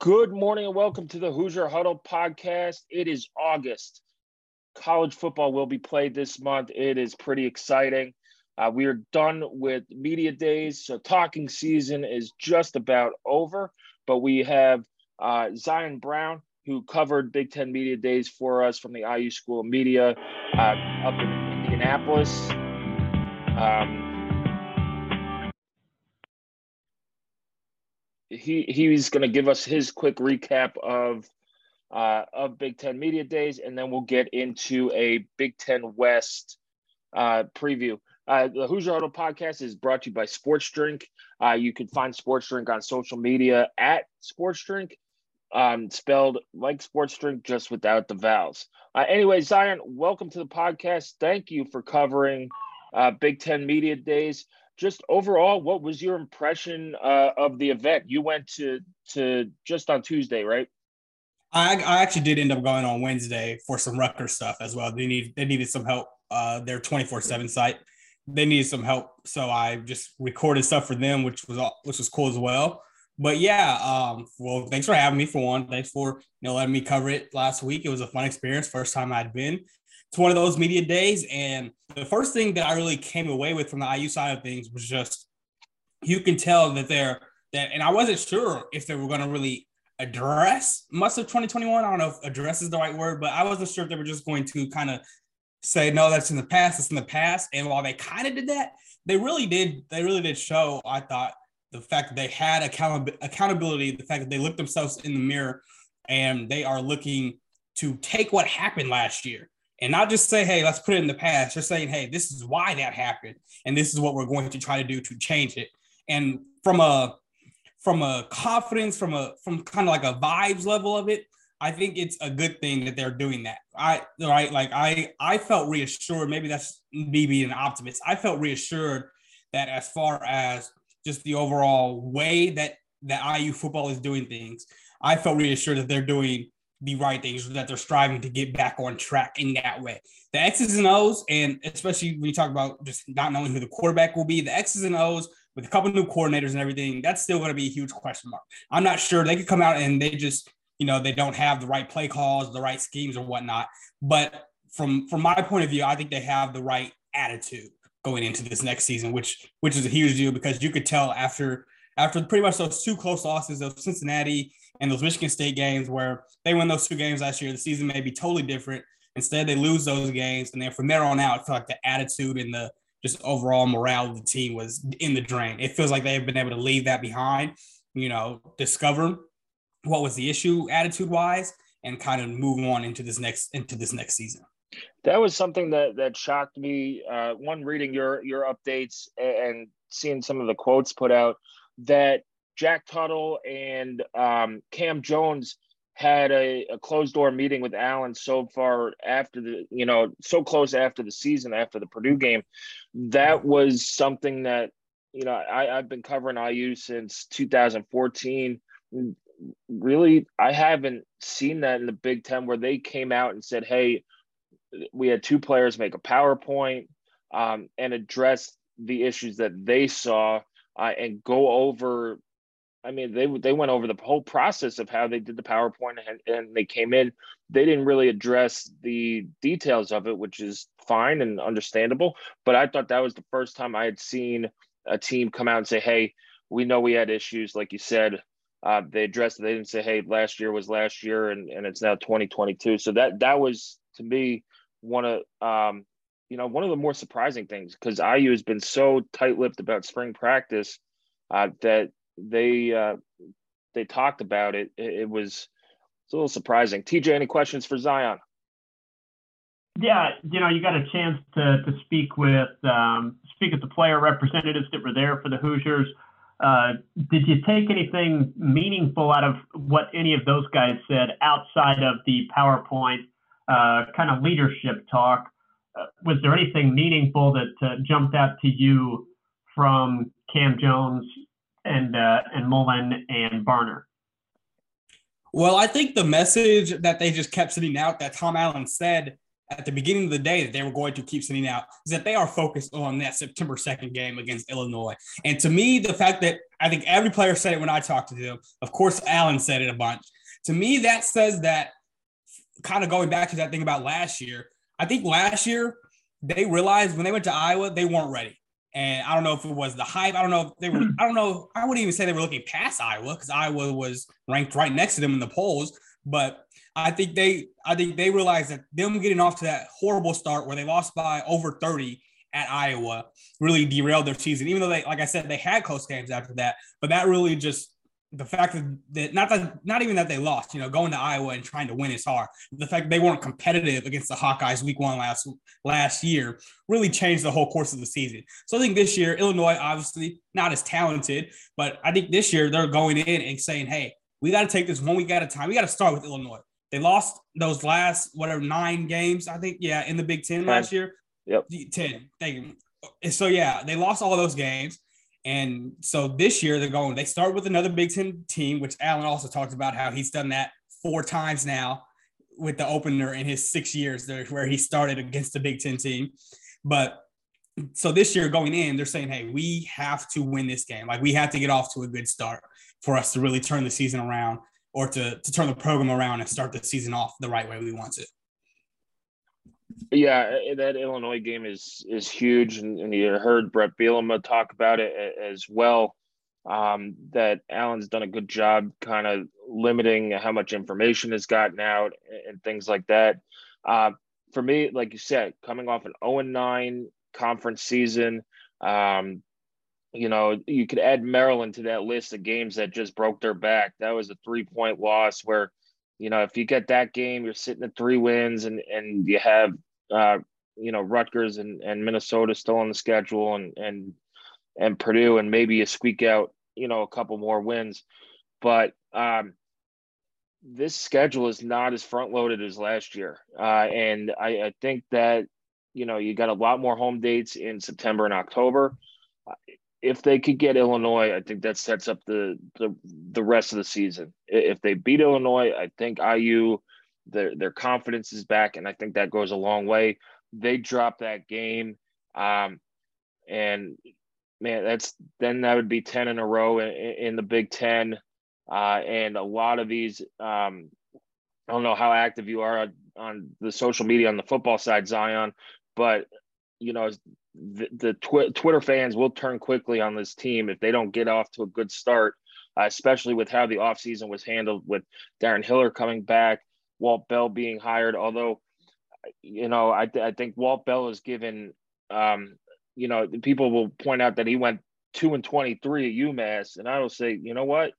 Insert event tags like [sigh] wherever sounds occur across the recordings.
Good morning and welcome to the Hoosier Huddle podcast. It is August. College football will be played this month. It is pretty exciting. Uh, we are done with media days, so talking season is just about over. But we have uh, Zion Brown, who covered Big Ten Media Days for us from the IU School of Media uh, up in Indianapolis. Um, he he's going to give us his quick recap of uh, of Big Ten Media Days, and then we'll get into a Big Ten West uh, preview. Uh, the Hoosier Huddle podcast is brought to you by Sports Drink. Uh, you can find Sports Drink on social media at Sports Drink, um, spelled like Sports Drink, just without the vowels. Uh, anyway, Zion, welcome to the podcast. Thank you for covering uh, Big Ten Media Days. Just overall, what was your impression uh, of the event? You went to to just on Tuesday, right? I, I actually did end up going on Wednesday for some Rutgers stuff as well. They need they needed some help. Uh, their twenty four seven site they needed some help, so I just recorded stuff for them, which was which was cool as well. But yeah, um, well, thanks for having me for one. Thanks for you know letting me cover it last week. It was a fun experience, first time I'd been. It's one of those media days, and the first thing that I really came away with from the IU side of things was just you can tell that they're that, and I wasn't sure if they were going to really address much of 2021. I don't know if address is the right word, but I wasn't sure if they were just going to kind of say no that's in the past it's in the past. And while they kind of did that they really did they really did show i thought the fact that they had account- accountability the fact that they looked themselves in the mirror and they are looking to take what happened last year and not just say hey let's put it in the past just saying hey this is why that happened and this is what we're going to try to do to change it and from a from a confidence from a from kind of like a vibes level of it I think it's a good thing that they're doing that. I right, like I I felt reassured. Maybe that's me being an optimist. I felt reassured that as far as just the overall way that that IU football is doing things, I felt reassured that they're doing the right things, that they're striving to get back on track in that way. The X's and O's, and especially when you talk about just not knowing who the quarterback will be, the X's and O's with a couple new coordinators and everything, that's still going to be a huge question mark. I'm not sure they could come out and they just you know they don't have the right play calls, the right schemes or whatnot. But from from my point of view, I think they have the right attitude going into this next season, which which is a huge deal because you could tell after after pretty much those two close losses of Cincinnati and those Michigan State games where they win those two games last year, the season may be totally different. Instead, they lose those games, and then from there on out, I feel like the attitude and the just overall morale of the team was in the drain. It feels like they have been able to leave that behind, you know, discover what was the issue attitude wise and kind of move on into this next into this next season that was something that that shocked me uh, one reading your your updates and seeing some of the quotes put out that jack tuttle and um, cam jones had a, a, closed door meeting with Allen so far after the, you know, so close after the season, after the Purdue game. That was something that, you know, I, I've been covering IU since 2014 really I haven't seen that in the Big Ten where they came out and said, "Hey, we had two players make a PowerPoint um, and address the issues that they saw uh, and go over." I mean, they they went over the whole process of how they did the PowerPoint and, and they came in. They didn't really address the details of it, which is fine and understandable. But I thought that was the first time I had seen a team come out and say, "Hey, we know we had issues, like you said uh, they addressed it. They didn't say, "Hey, last year was last year, and, and it's now 2022." So that that was to me one of um, you know, one of the more surprising things because IU has been so tight-lipped about spring practice uh, that they uh, they talked about it. It, it was it's a little surprising. TJ, any questions for Zion? Yeah, you know, you got a chance to to speak with um, speak with the player representatives that were there for the Hoosiers. Uh, did you take anything meaningful out of what any of those guys said outside of the PowerPoint uh, kind of leadership talk? Uh, was there anything meaningful that uh, jumped out to you from Cam Jones and uh, and Mullen and Barner? Well, I think the message that they just kept sending out that Tom Allen said at the beginning of the day that they were going to keep sending out is that they are focused on that September 2nd game against Illinois. And to me, the fact that I think every player said it when I talked to them, of course, Allen said it a bunch. To me, that says that kind of going back to that thing about last year, I think last year they realized when they went to Iowa, they weren't ready. And I don't know if it was the hype. I don't know if they were, [clears throat] I don't know. I wouldn't even say they were looking past Iowa because Iowa was ranked right next to them in the polls. But I think they I think they realized that them getting off to that horrible start where they lost by over 30 at Iowa really derailed their season. Even though they, like I said, they had close games after that, but that really just the fact that, that not that not even that they lost, you know, going to Iowa and trying to win is hard. The fact that they weren't competitive against the Hawkeyes week one last last year really changed the whole course of the season. So I think this year, Illinois obviously not as talented, but I think this year they're going in and saying, hey, we got to take this one week at a time. We got to start with Illinois. They lost those last whatever nine games, I think. Yeah, in the Big Ten, 10. last year. Yep. Ten. Thank you. So yeah, they lost all those games. And so this year they're going, they start with another Big Ten team, which Allen also talked about how he's done that four times now with the opener in his six years there, where he started against the Big Ten team. But so this year going in, they're saying, hey, we have to win this game. Like we have to get off to a good start for us to really turn the season around or to, to turn the program around and start the season off the right way we want to. Yeah, that Illinois game is is huge, and, and you heard Bret Bielema talk about it as well. Um, that Allen's done a good job, kind of limiting how much information has gotten out and things like that. Uh, for me, like you said, coming off an 0 9 conference season, um, you know, you could add Maryland to that list of games that just broke their back. That was a three point loss where, you know, if you get that game, you're sitting at three wins and, and you have, uh, you know, Rutgers and, and Minnesota still on the schedule and, and, and Purdue, and maybe you squeak out, you know, a couple more wins. But, um, this schedule is not as front loaded as last year. Uh, and I, I think that, you know, you got a lot more home dates in September and October if they could get Illinois, I think that sets up the the, the rest of the season. If they beat Illinois, I think IU their their confidence is back, and I think that goes a long way. They drop that game, um, and man, that's then that would be ten in a row in, in the Big Ten, uh, and a lot of these. Um, I don't know how active you are on, the social media on the football side, Zion, but you know the, the tw- Twitter fans will turn quickly on this team if they don't get off to a good start, uh, especially with how the offseason was handled with Darren Hiller coming back, Walt Bell being hired. Although, you know, I, th- I think Walt Bell is given, um, you know, people will point out that he went two and 23 at UMass. And I will say, you know what?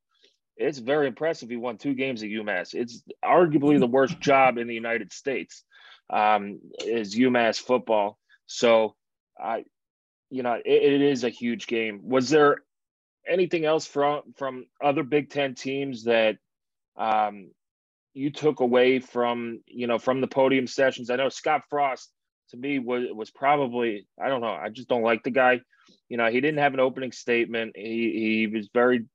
It's very impressive. He won two games at UMass. It's arguably the worst job in the United States um, is UMass football. So, I, you know, it, it is a huge game. Was there anything else from from other Big Ten teams that um, you took away from you know from the podium sessions? I know Scott Frost to me was was probably I don't know. I just don't like the guy. You know, he didn't have an opening statement. He he was very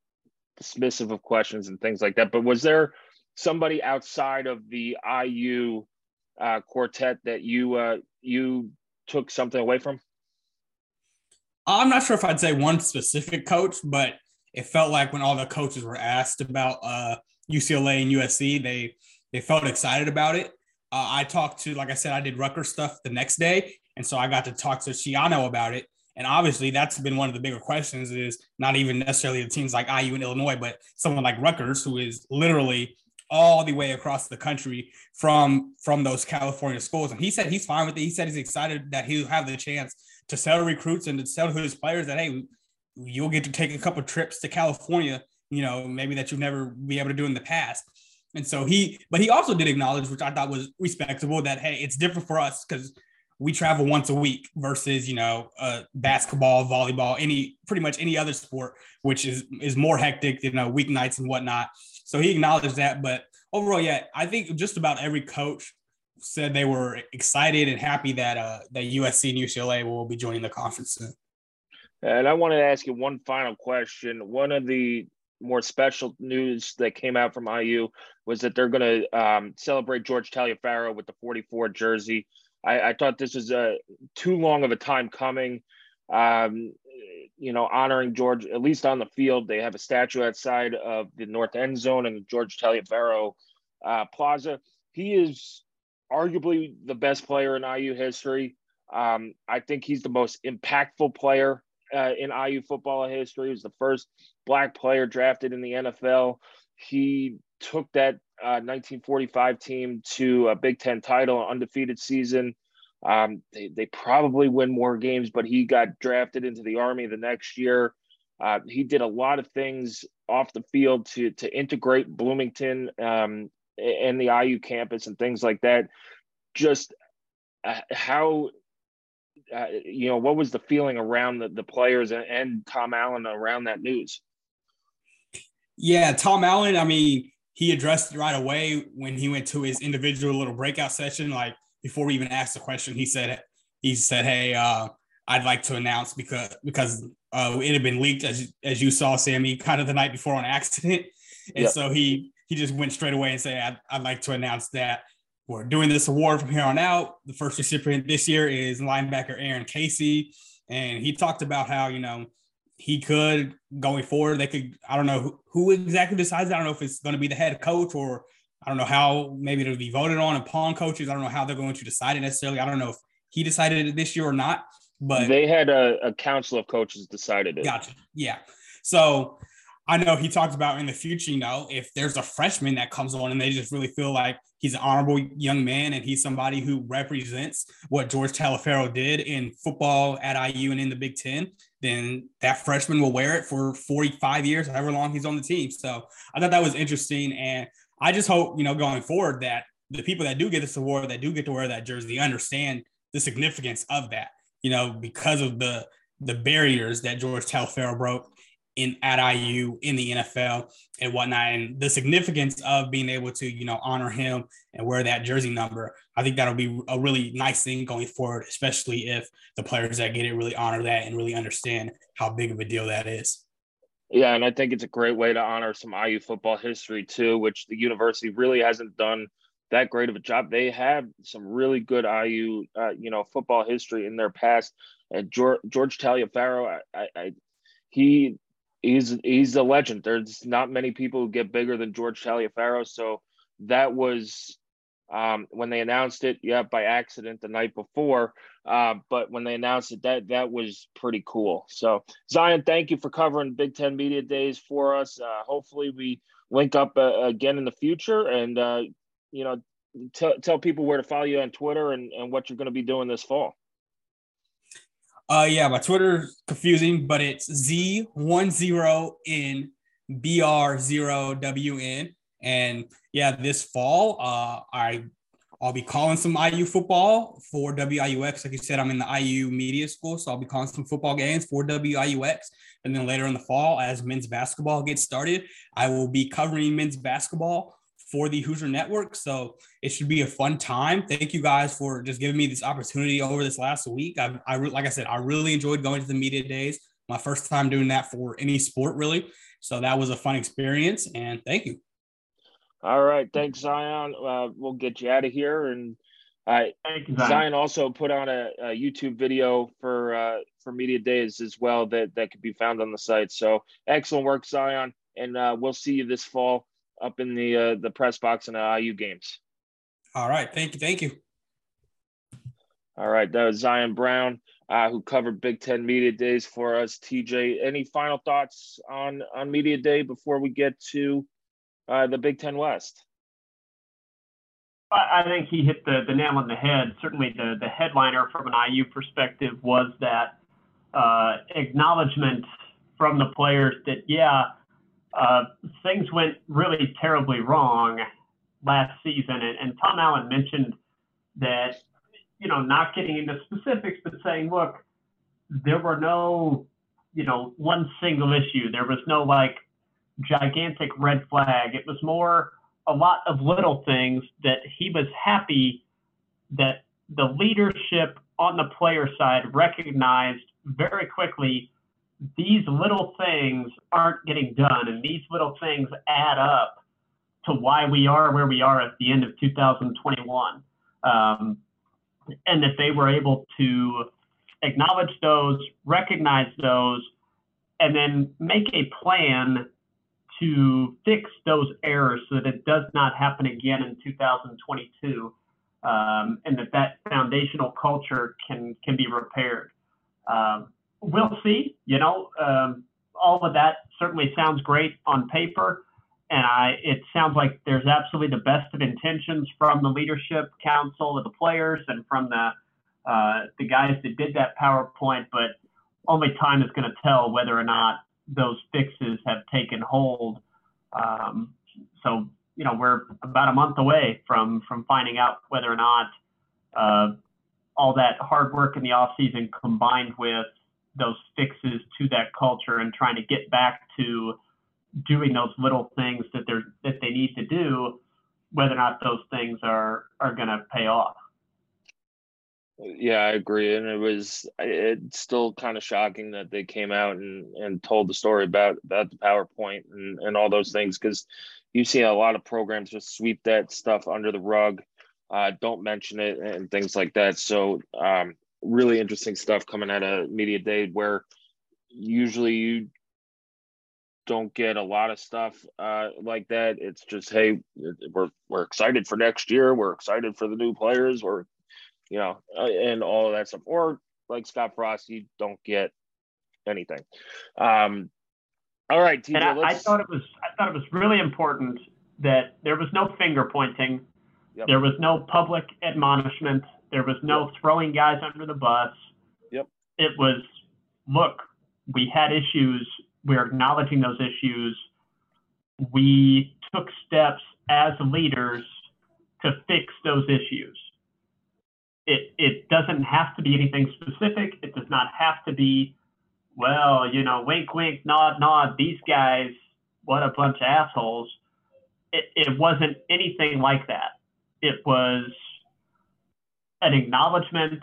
dismissive of questions and things like that. But was there somebody outside of the IU uh, quartet that you uh, you took something away from? I'm not sure if I'd say one specific coach, but it felt like when all the coaches were asked about uh, UCLA and USC, they they felt excited about it. Uh, I talked to, like I said, I did Rutgers stuff the next day, and so I got to talk to Schiano about it. And obviously, that's been one of the bigger questions. Is not even necessarily the teams like IU and Illinois, but someone like Rutgers, who is literally all the way across the country from from those California schools. And he said he's fine with it. He said he's excited that he'll have the chance to sell recruits and to tell his players that hey, you'll get to take a couple trips to California. You know, maybe that you've never be able to do in the past. And so he, but he also did acknowledge, which I thought was respectable, that hey, it's different for us because we travel once a week versus you know uh, basketball, volleyball, any pretty much any other sport, which is is more hectic, you know, weeknights and whatnot. So he acknowledged that, but overall, yeah, I think just about every coach said they were excited and happy that uh, that USC and UCLA will be joining the conference soon. And I wanted to ask you one final question. One of the more special news that came out from IU was that they're going to um, celebrate George Taliaferro with the 44 jersey. I, I thought this was a too long of a time coming. Um, you know, honoring George, at least on the field, they have a statue outside of the north end zone and George Taliaferro uh, Plaza. He is arguably the best player in IU history. Um, I think he's the most impactful player uh, in IU football history. He was the first black player drafted in the NFL. He took that uh, 1945 team to a Big Ten title, undefeated season. Um, they, they probably win more games, but he got drafted into the Army the next year. Uh, he did a lot of things off the field to to integrate Bloomington um, and the IU campus and things like that. Just uh, how uh, you know what was the feeling around the, the players and, and Tom Allen around that news? Yeah, Tom Allen. I mean, he addressed it right away when he went to his individual little breakout session. Like before we even asked the question, he said he said, "Hey, uh, I'd like to announce because because uh, it had been leaked as as you saw, Sammy, kind of the night before on accident, and yep. so he he just went straight away and said, I'd, I'd like to announce that we're doing this award from here on out. The first recipient this year is linebacker Aaron Casey. And he talked about how, you know, he could going forward, they could, I don't know who, who exactly decides. I don't know if it's going to be the head coach or I don't know how maybe it'll be voted on upon coaches. I don't know how they're going to decide it necessarily. I don't know if he decided it this year or not, but they had a, a council of coaches decided it. Gotcha. Yeah. So I know he talked about in the future, you know, if there's a freshman that comes on and they just really feel like he's an honorable young man and he's somebody who represents what George Taliaferro did in football at IU and in the Big Ten, then that freshman will wear it for 45 years, however long he's on the team. So I thought that was interesting. And I just hope, you know, going forward that the people that do get this award, that do get to wear that jersey, understand the significance of that, you know, because of the the barriers that George Taliaferro broke in at IU in the NFL and whatnot, and the significance of being able to you know honor him and wear that jersey number. I think that'll be a really nice thing going forward, especially if the players that get it really honor that and really understand how big of a deal that is. Yeah, and I think it's a great way to honor some IU football history too, which the university really hasn't done that great of a job. They have some really good IU, uh, you know, football history in their past. And George, George Taliaferro, I, I, he he's he's a legend. There's not many people who get bigger than George Taliaferro. So that was um, when they announced it, yeah, by accident the night before. Uh, but when they announced it, that that was pretty cool. So Zion, thank you for covering Big Ten Media Days for us. Uh, hopefully, we link up uh, again in the future, and uh, you know, t- tell people where to follow you on Twitter and, and what you're going to be doing this fall. Uh, yeah, my Twitter confusing, but it's Z10N BR0WN. And yeah, this fall, uh, I I'll be calling some IU football for WIUX. Like you said, I'm in the IU media school, so I'll be calling some football games for WIUX. And then later in the fall, as men's basketball gets started, I will be covering men's basketball for the Hoosier Network. So it should be a fun time. Thank you guys for just giving me this opportunity over this last week. I, I like I said, I really enjoyed going to the media days. My first time doing that for any sport, really. So that was a fun experience, and thank you. All right, thanks, Zion. Uh, we'll get you out of here, and uh, you, Zion. Zion. also put on a, a YouTube video for uh, for media days as well that that could be found on the site. So excellent work, Zion, and uh, we'll see you this fall up in the uh, the press box in the IU games. All right, thank you, thank you. All right, that was Zion Brown, uh, who covered Big Ten Media Days for us. TJ, any final thoughts on on Media Day before we get to uh, the Big Ten West? I think he hit the, the nail on the head. Certainly, the, the headliner from an IU perspective was that uh, acknowledgement from the players that, yeah, uh, things went really terribly wrong last season. And, and Tom Allen mentioned that, you know, not getting into specifics, but saying, look, there were no, you know, one single issue. There was no like gigantic red flag. It was more a lot of little things that he was happy that the leadership on the player side recognized very quickly these little things aren't getting done and these little things add up to why we are where we are at the end of 2021 um, and that they were able to acknowledge those recognize those and then make a plan to fix those errors so that it does not happen again in 2022 um, and that that foundational culture can can be repaired. Um, we'll see you know um, all of that certainly sounds great on paper and I, it sounds like there's absolutely the best of intentions from the leadership council of the players and from the uh, the guys that did that PowerPoint, but only time is going to tell whether or not those fixes have taken hold. Um, so you know we're about a month away from from finding out whether or not uh, all that hard work in the off season combined with those fixes to that culture and trying to get back to doing those little things that they're that they need to do, whether or not those things are are going to pay off. Yeah, I agree, and it was it's still kind of shocking that they came out and and told the story about about the PowerPoint and and all those things because you see a lot of programs just sweep that stuff under the rug, uh, don't mention it and things like that. So um, really interesting stuff coming out of media day where usually you don't get a lot of stuff uh, like that. It's just, hey, we're we're excited for next year. We're excited for the new players. We're you know, uh, and all of that stuff. Or like Scott Frost, you don't get anything. Um, all right, TJ, and I, I, thought it was I thought it was really important that there was no finger pointing, yep. there was no public admonishment, there was no throwing guys under the bus. Yep. It was look, we had issues. We're acknowledging those issues. We took steps as leaders to fix those issues it it doesn't have to be anything specific. It does not have to be, well, you know, wink, wink, nod, nod. These guys, what a bunch of assholes. It, it wasn't anything like that. It was an acknowledgement,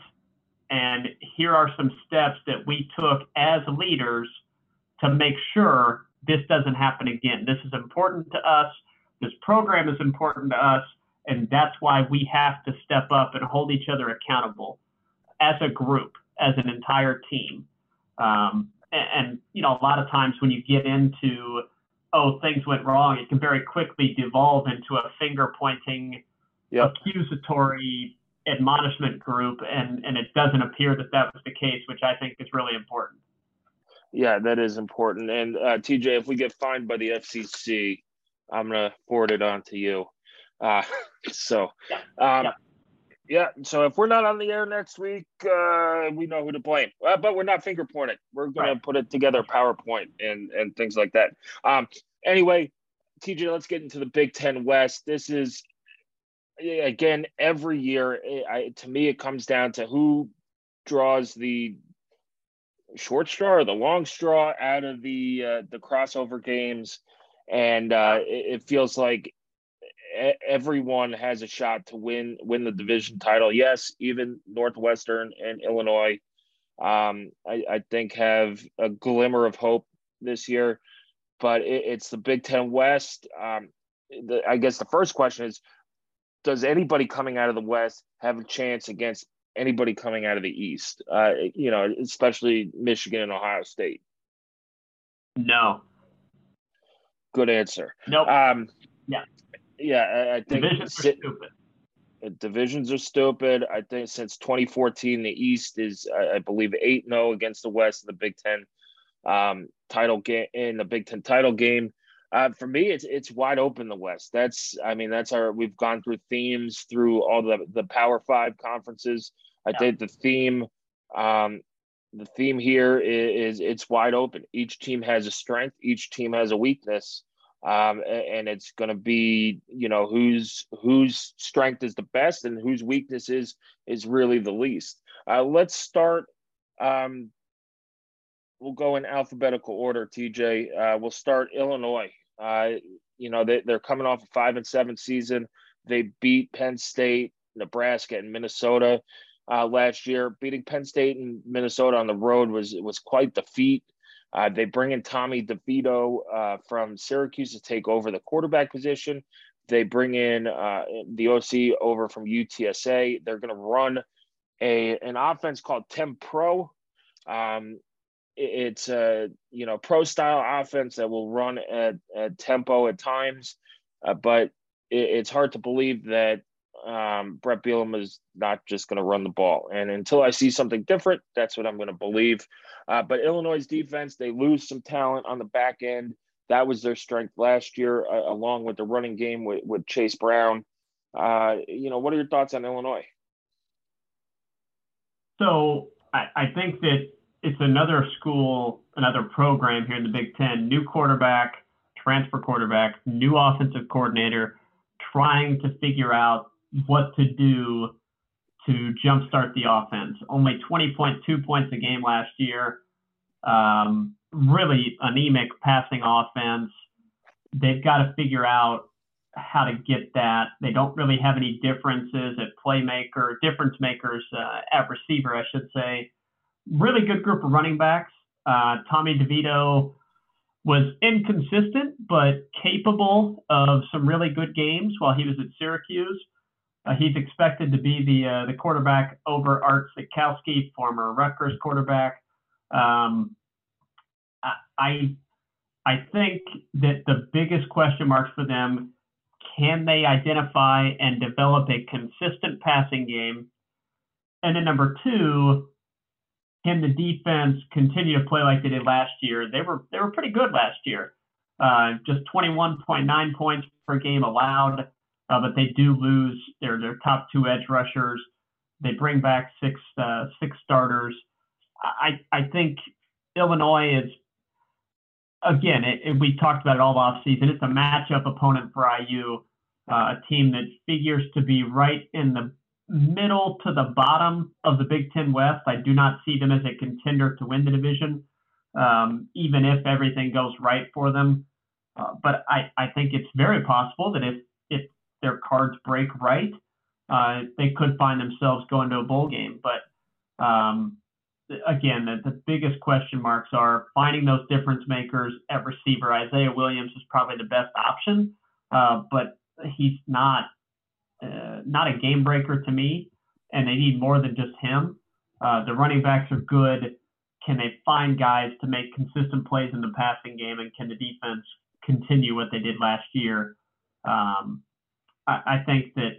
and here are some steps that we took as leaders to make sure this doesn't happen again. This is important to us. This program is important to us and that's why we have to step up and hold each other accountable as a group, as an entire team. Um, and, and, you know, a lot of times when you get into, oh, things went wrong, it can very quickly devolve into a finger pointing, yep. accusatory admonishment group. And, and it doesn't appear that that was the case, which I think is really important. Yeah, that is important. And uh, TJ, if we get fined by the FCC, I'm going to forward it on to you. Uh, [laughs] so, um, yeah. So if we're not on the air next week, uh, we know who to blame. Uh, but we're not finger pointing. We're going right. to put it together PowerPoint and and things like that. Um, anyway, TJ, let's get into the Big Ten West. This is again every year. I, to me, it comes down to who draws the short straw or the long straw out of the uh, the crossover games, and uh, it, it feels like everyone has a shot to win win the division title. Yes, even Northwestern and Illinois, um, I, I, think have a glimmer of hope this year. But it, it's the Big Ten West. Um, the, I guess the first question is: Does anybody coming out of the West have a chance against anybody coming out of the East? Uh, you know, especially Michigan and Ohio State. No. Good answer. Nope. Um, yeah yeah, I, I think divisions are stupid. Uh, divisions are stupid. I think since 2014, the East is, I, I believe, eight zero against the West in the Big Ten um, title game in the Big Ten title game. Uh, for me, it's it's wide open the West. That's I mean that's our we've gone through themes through all the the Power Five conferences. I yeah. think the theme um, the theme here is, is, it's wide open. Each team has a strength. Each team has a weakness, um, and it's going to be you know whose whose strength is the best and whose weakness is is really the least. Uh, let's start. Um, we'll go in alphabetical order. TJ, uh, we'll start Illinois. Uh, you know, they, they're coming off a five and seven season. They beat Penn State, Nebraska, and Minnesota uh, last year. Beating Penn State and Minnesota on the road was was quite the feat. Uh, they bring in Tommy DeVito uh, from Syracuse to take over the quarterback position. They bring in uh, the OC over from UTSA. They're going to run a an offense called Tem Pro. Um, it's a you know pro style offense that will run at, at tempo at times, uh, but it, it's hard to believe that um, Bret Bielema is not just going to run the ball. And until I see something different, that's what I'm going to believe. Uh, but Illinois' defense, they lose some talent on the back end. That was their strength last year, uh, along with the running game with, with Chase Brown. Uh, you know, what are your thoughts on Illinois? So I, I think that it's another school, another program here in the Big Ten. New quarterback, transfer quarterback, new offensive coordinator, trying to figure out what to do to jumpstart the offense. Only 20.2 points a game last year. Um, really anemic passing offense. They've got to figure out how to get that. They don't really have any differences at playmaker, difference makers uh, at receiver, I should say really good group of running backs. Uh, Tommy DeVito was inconsistent, but capable of some really good games while he was at Syracuse. Uh, he's expected to be the uh, the quarterback over Art Sitkowski, former Rutgers quarterback. Um, I I think that the biggest question marks for them can they identify and develop a consistent passing game, and then number two, can the defense continue to play like they did last year? They were they were pretty good last year. Uh, just 21.9 points per game allowed, uh, but they do lose their their top two edge rushers. They bring back six uh, six starters. I I think Illinois is again. It, it, we talked about it all off season. It's a matchup opponent for IU, uh, a team that figures to be right in the middle to the bottom of the Big Ten West. I do not see them as a contender to win the division, um, even if everything goes right for them. Uh, but I, I think it's very possible that if if their cards break right, uh, they could find themselves going to a bowl game. But um, again, the, the biggest question marks are finding those difference makers at receiver. Isaiah Williams is probably the best option, uh, but he's not uh, not a game breaker to me, and they need more than just him. Uh, the running backs are good. Can they find guys to make consistent plays in the passing game, and can the defense continue what they did last year? Um, I, I, think that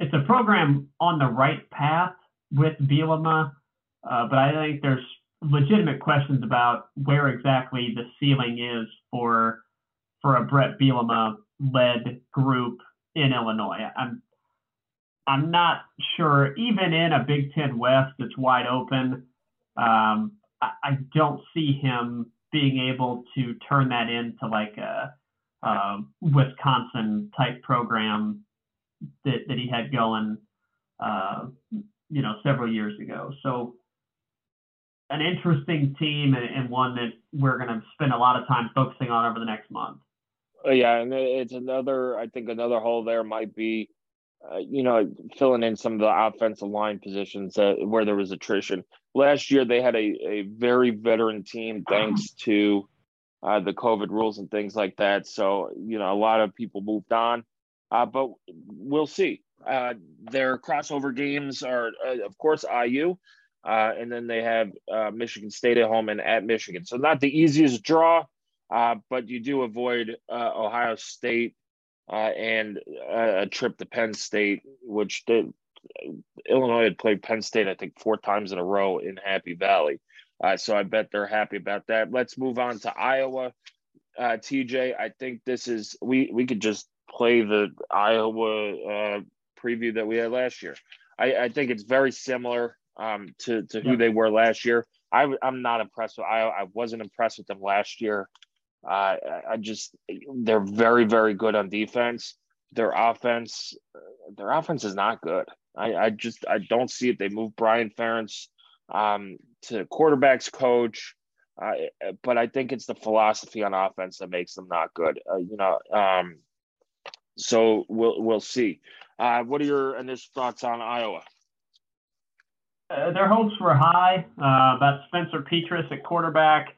it's a program on the right path with Bielema, uh, but I think there's legitimate questions about where exactly the ceiling is for for a Bret Bielema led group in Illinois. I'm I'm not sure, even in a Big Ten West that's wide open, um, I, I, don't see him being able to turn that into like a, a Wisconsin type program that, that he had going, uh, you know, several years ago. So, an interesting team and, and one that we're going to spend a lot of time focusing on over the next month. Uh, yeah, and it's another. I think another hole there might be uh, you know, filling in some of the offensive line positions uh, where there was attrition. Last year, they had a, a very veteran team [clears throat] thanks to uh, the COVID rules and things like that. So, you know, a lot of people moved on, uh, but we'll see. Uh, their crossover games are, of course, IU, and then they have Michigan State at home and at Michigan. So, not the easiest draw, but you do avoid Ohio State uh, and a trip to Penn State, which did, Illinois had played Penn State, I think, four times in a row in Happy Valley. Uh, so I bet they're happy about that. Let's move on to Iowa. uh, TJ. I think this is we we could just play the Iowa uh, preview that we had last year. I, I think it's very similar um, to to who yeah. they were last year. I, I'm not impressed with Iowa. I wasn't impressed with them last year. Uh, I just they're very very good on defense. Their offense, their offense is not good. I, I just I don't see it. They moved Brian Ferentz um, to quarterbacks coach, uh, but I think it's the philosophy on offense that makes them not good. Uh, you know, um, so we'll we'll see. Uh, what are your initial thoughts on Iowa? Uh, their hopes were high uh, about Spencer Petras at quarterback.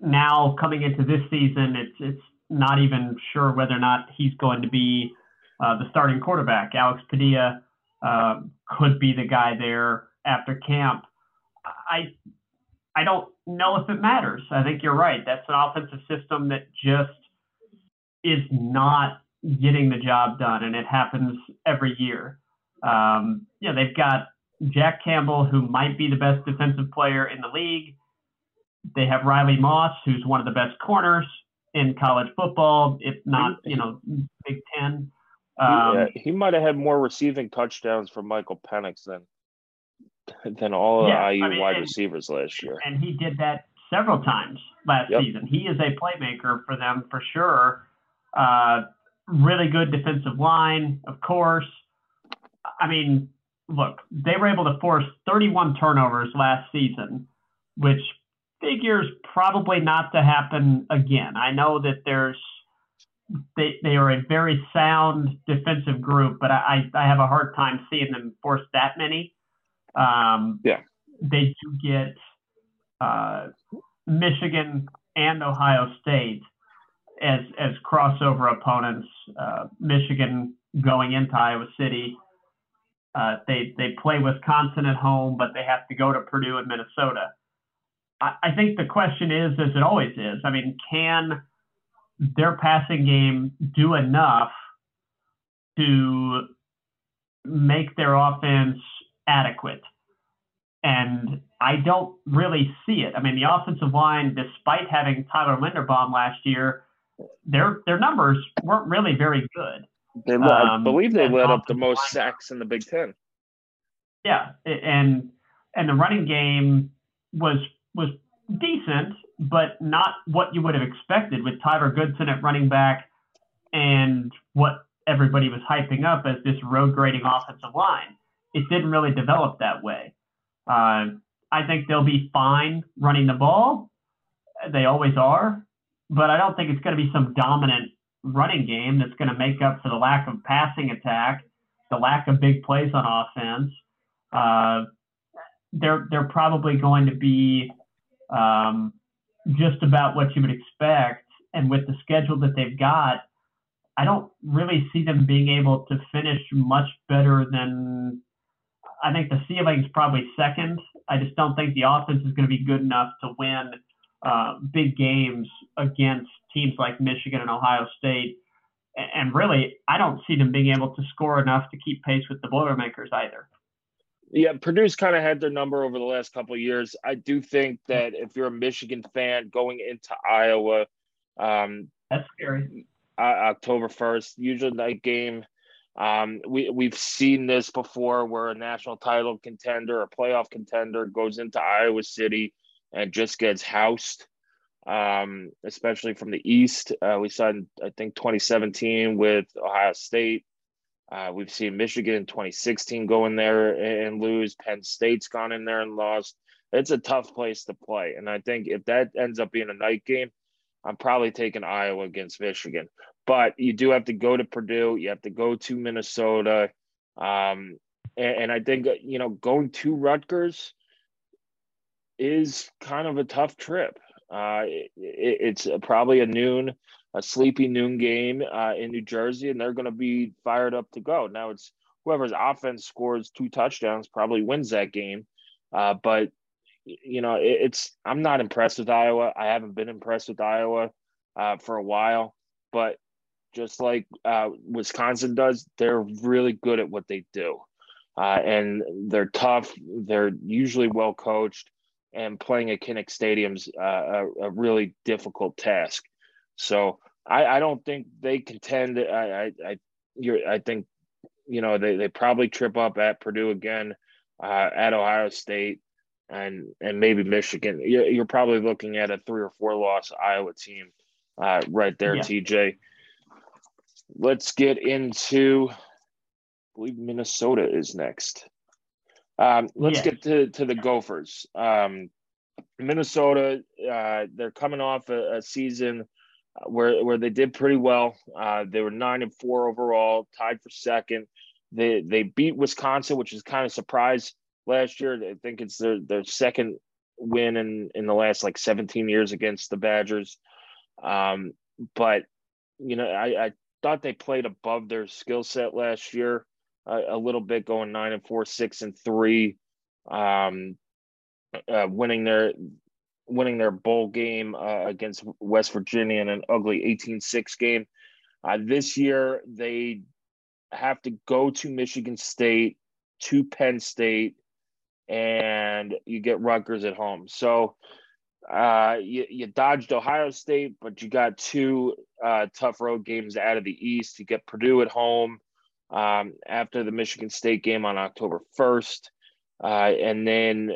Now coming into this season, it's it's not even sure whether or not he's going to be uh, the starting quarterback. Alex Padilla uh, could be the guy there after camp. I I don't know if it matters. I think you're right. That's an offensive system that just is not getting the job done, and it happens every year. Um, yeah, they've got Jack Campbell, who might be the best defensive player in the league. They have Riley Moss, who's one of the best corners in college football, if not, you know, Big Ten. Um, yeah, he might have had more receiving touchdowns from Michael Penix than than all yeah, IU I mean, wide and, receivers last year. And he did that several times last yep. season. He is a playmaker for them for sure. Uh, really good defensive line, of course. I mean, look, they were able to force 31 turnovers last season, which figures probably not to happen again. I know that there's they they are a very sound defensive group, but I I have a hard time seeing them force that many. Um, yeah, they do get uh, Michigan and Ohio State as as crossover opponents. Uh, Michigan going into Iowa City. Uh, they they play Wisconsin at home, but they have to go to Purdue and Minnesota. I, I think the question is, as it always is. I mean, can their passing game do enough to make their offense adequate? And I don't really see it. I mean, the offensive line, despite having Tyler Linderbaum last year, their their numbers weren't really very good. They, um, I believe they led up the most sacks in the Big Ten. Yeah, and and the running game was was decent, but not what you would have expected with Tyler Goodson at running back and what everybody was hyping up as this road grading offensive line. It didn't really develop that way. Uh, I think they'll be fine running the ball. They always are, but I don't think it's going to be some dominant running game that's going to make up for the lack of passing attack, the lack of big plays on offense. Uh, they're they're probably going to be um, just about what you would expect. And with the schedule that they've got, I don't really see them being able to finish much better than. I think the ceiling is probably second. I just don't think the offense is going to be good enough to win uh, big games against teams like Michigan and Ohio State. And really, I don't see them being able to score enough to keep pace with the Boilermakers either. Yeah, Purdue's kind of had their number over the last couple of years. I do think that if you're a Michigan fan going into Iowa, um, that's scary. Uh, October first, usually night game. Um, we we've seen this before, where a national title contender, a playoff contender, goes into Iowa City and just gets housed. Um, especially from the East, uh, we saw in, I think 2017 with Ohio State. Uh, we've seen Michigan in 2016 go in there and lose. Penn State's gone in there and lost. It's a tough place to play. And I think if that ends up being a night game, I'm probably taking Iowa against Michigan. But you do have to go to Purdue. You have to go to Minnesota. Um, and, and I think, you know, going to Rutgers is kind of a tough trip. Uh, it, it's probably a noon a sleepy noon game uh, in New Jersey, and they're going to be fired up to go. Now it's whoever's offense scores two touchdowns probably wins that game. Uh, but you know, it, it's I'm not impressed with Iowa. I haven't been impressed with Iowa uh, for a while, but just like uh, Wisconsin does, they're really good at what they do, uh, and they're tough. They're usually well coached, and playing at Kinnick Stadium's uh, a, a really difficult task. So I, I don't think they contend. I I I, you're, I think you know they, they probably trip up at Purdue again, uh, at Ohio State, and and maybe Michigan. You're, you're probably looking at a three or four loss Iowa team, uh, right there, yeah. TJ. Let's get into. I believe Minnesota is next. Um, let's get to, to the Gophers. Um, Minnesota, uh, they're coming off a, a, season where where they did pretty well. Uh, they were nine and four overall, tied for second. They they beat Wisconsin, which is kind of surprise last year. I think it's their their second win in in the last like 17 years against the Badgers. Um, but you know, I, I thought they played above their skill set last year a, a, little bit, going nine and four, six and three, um, uh, winning their winning their bowl game uh, against West Virginia in an ugly 18-6 game. Uh, this year they have to go to Michigan State, to Penn State, and you get Rutgers at home. So uh, you, you dodged Ohio State, but you got two uh, tough road games out of the East. You get Purdue at home um, after the Michigan State game on October 1st. Uh, and then,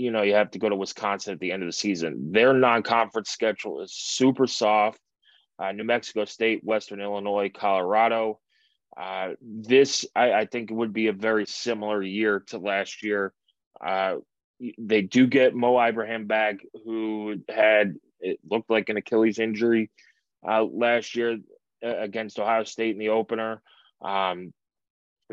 you know, you have to go to Wisconsin at the end of the season. Their non conference schedule is super soft. Uh, New Mexico State, Western Illinois, Colorado. Uh, this, I, I, think, would be a very similar year to last year. Uh, they do get Mo Ibrahim back, who had it looked like an Achilles injury uh, last year against Ohio State in the opener. Um,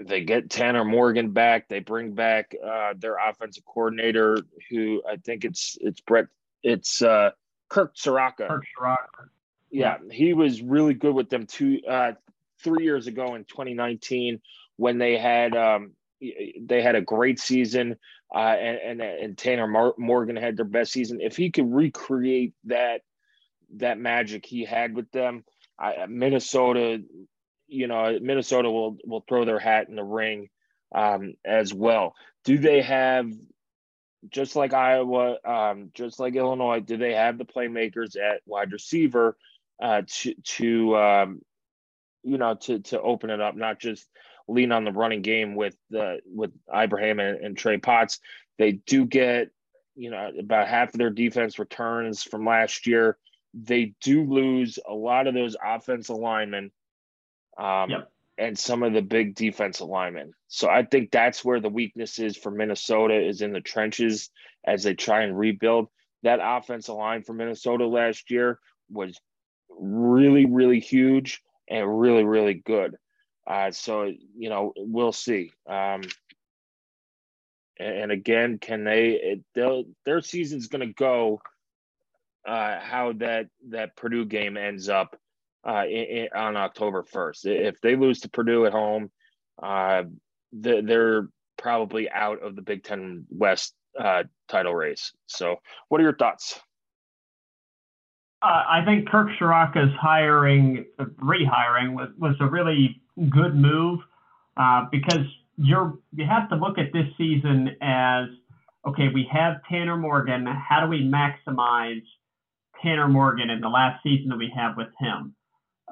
they get Tanner Morgan back. They bring back uh, their offensive coordinator, who I think it's it's Brett, it's uh, Kirk Ciarrocca. Kirk Ciarrocca. Yeah, he was really good with them two, uh, three years ago in 2019 when they had um, they had a great season, uh, and, and and Tanner Mar- Morgan had their best season. If he could recreate that that magic he had with them, I, Minnesota you know, Minnesota will will throw their hat in the ring um, as well. Do they have just like Iowa, um, just like Illinois? Do they have the playmakers at wide receiver uh, to to um, you know to to open it up, not just lean on the running game with the with Ibrahim and, and Trey Potts? They do get you know about half of their defense returns from last year. They do lose a lot of those offensive linemen um, yep. and some of the big defensive linemen. So I think that's where the weakness is for Minnesota is in the trenches as they try and rebuild. That offensive line for Minnesota last year was really, really huge and really, really good. Uh, so you know we'll see. Um, and, again, can they? It, their season's going to go uh, how that that Purdue game ends up uh, in, on October 1st. If they lose to Purdue at home, uh, they're probably out of the Big Ten West uh, title race. So, what are your thoughts? Uh, I think Kirk Ciarrocca's hiring, rehiring, was, was a really good move uh, because you're you have to look at this season as okay. We have Tanner Morgan. How do we maximize Tanner Morgan in the last season that we have with him?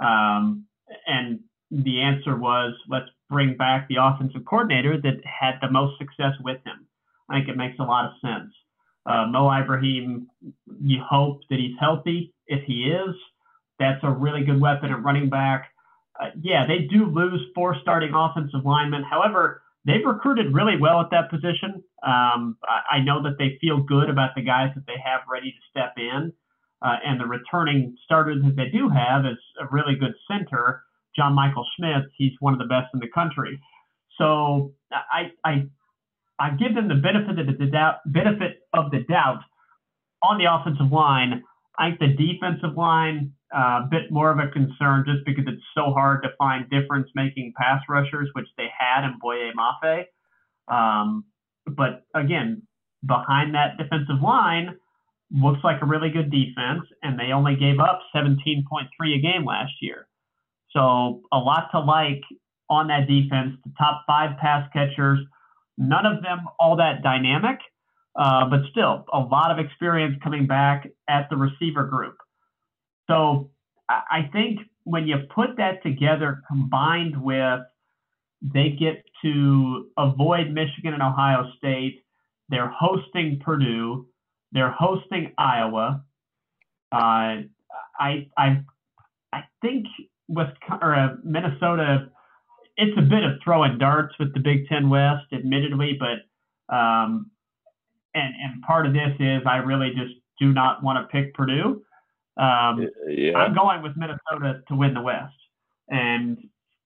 Um, and the answer was let's bring back the offensive coordinator that had the most success with him. I think it makes a lot of sense. Uh, Mo Ibrahim, you hope that he's healthy. If he is, that's a really good weapon at running back. Uh, yeah, they do lose four starting offensive linemen. However, they've recruited really well at that position. Um, I, I know that they feel good about the guys that they have ready to step in. Uh, and the returning starters that they do have is a really good center, John Michael Schmitz. He's one of the best in the country. So I I I give them the benefit of the doubt benefit of the doubt on the offensive line. I think the defensive line uh, a bit more of a concern just because it's so hard to find difference making pass rushers, which they had in Boye Mafe. Um, but again, behind that defensive line, looks like a really good defense, and they only gave up 17.3 a game last year. So a lot to like on that defense. The top five pass catchers, none of them all that dynamic, uh, but still a lot of experience coming back at the receiver group. So I think when you put that together, combined with they get to avoid Michigan and Ohio State, they're hosting Purdue, they're hosting Iowa. Uh, I I I think with or uh, Minnesota, it's a bit of throwing darts with the Big Ten West, admittedly, but um, and and part of this is I really just do not want to pick Purdue. Um, yeah. I'm going with Minnesota to win the West, and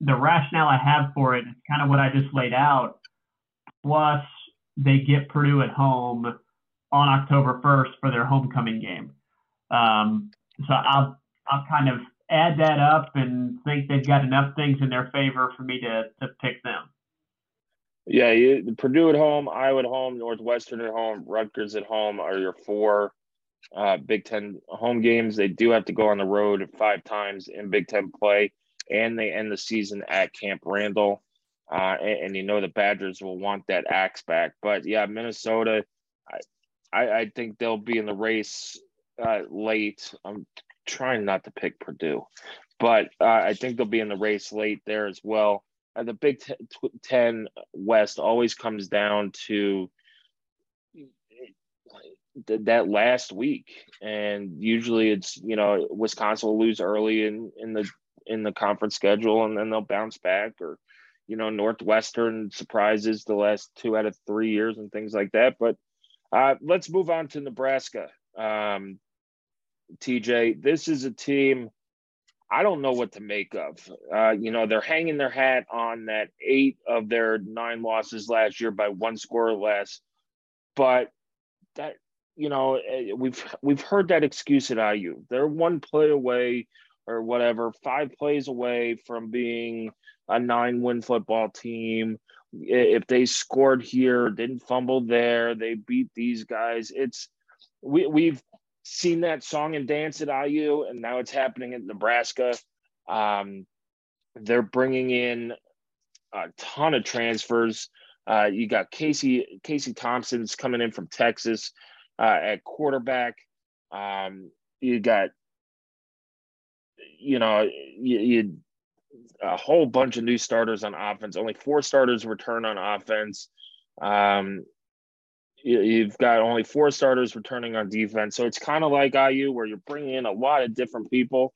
the rationale I have for it is kind of what I just laid out. Plus, they get Purdue at home on October 1st for their homecoming game. Um, so I'll I'll kind of add that up and think they've got enough things in their favor for me to to pick them. Yeah, you, Purdue at home, Iowa at home, Northwestern at home, Rutgers at home are your four uh, Big Ten home games. They do have to go on the road five times in Big Ten play, and they end the season at Camp Randall. Uh, and, and, you know the Badgers will want that axe back. But yeah, Minnesota, I, I, think they'll be in the race uh, late. I'm trying not to pick Purdue, but uh, I think they'll be in the race late there as well. Uh, the Big Ten West always comes down to that last week, and usually it's you know Wisconsin will lose early in in the in the conference schedule, and then they'll bounce back, or you know Northwestern surprises the last two out of three years and things like that. But uh, let's move on to Nebraska. Um, TJ, this is a team I don't know what to make of. Uh, you know, they're hanging their hat on that eight of their nine losses last year by one score or less, but that you know, eh, we've we've heard that excuse at IU. They're one play away or whatever, five plays away from being a nine-win football team. If they scored here, didn't fumble there, they beat these guys. It's we we've seen that song and dance at IU, and now it's happening in Nebraska. Um, they're bringing in a ton of transfers. Uh, you got Casey Casey Thompson's coming in from Texas uh, at quarterback. Um, you got, you know, you, you a whole bunch of new starters on offense. Only four starters return on offense. Um, you, have got only four starters returning on defense. So it's kind of like IU, where you're bringing in a lot of different people,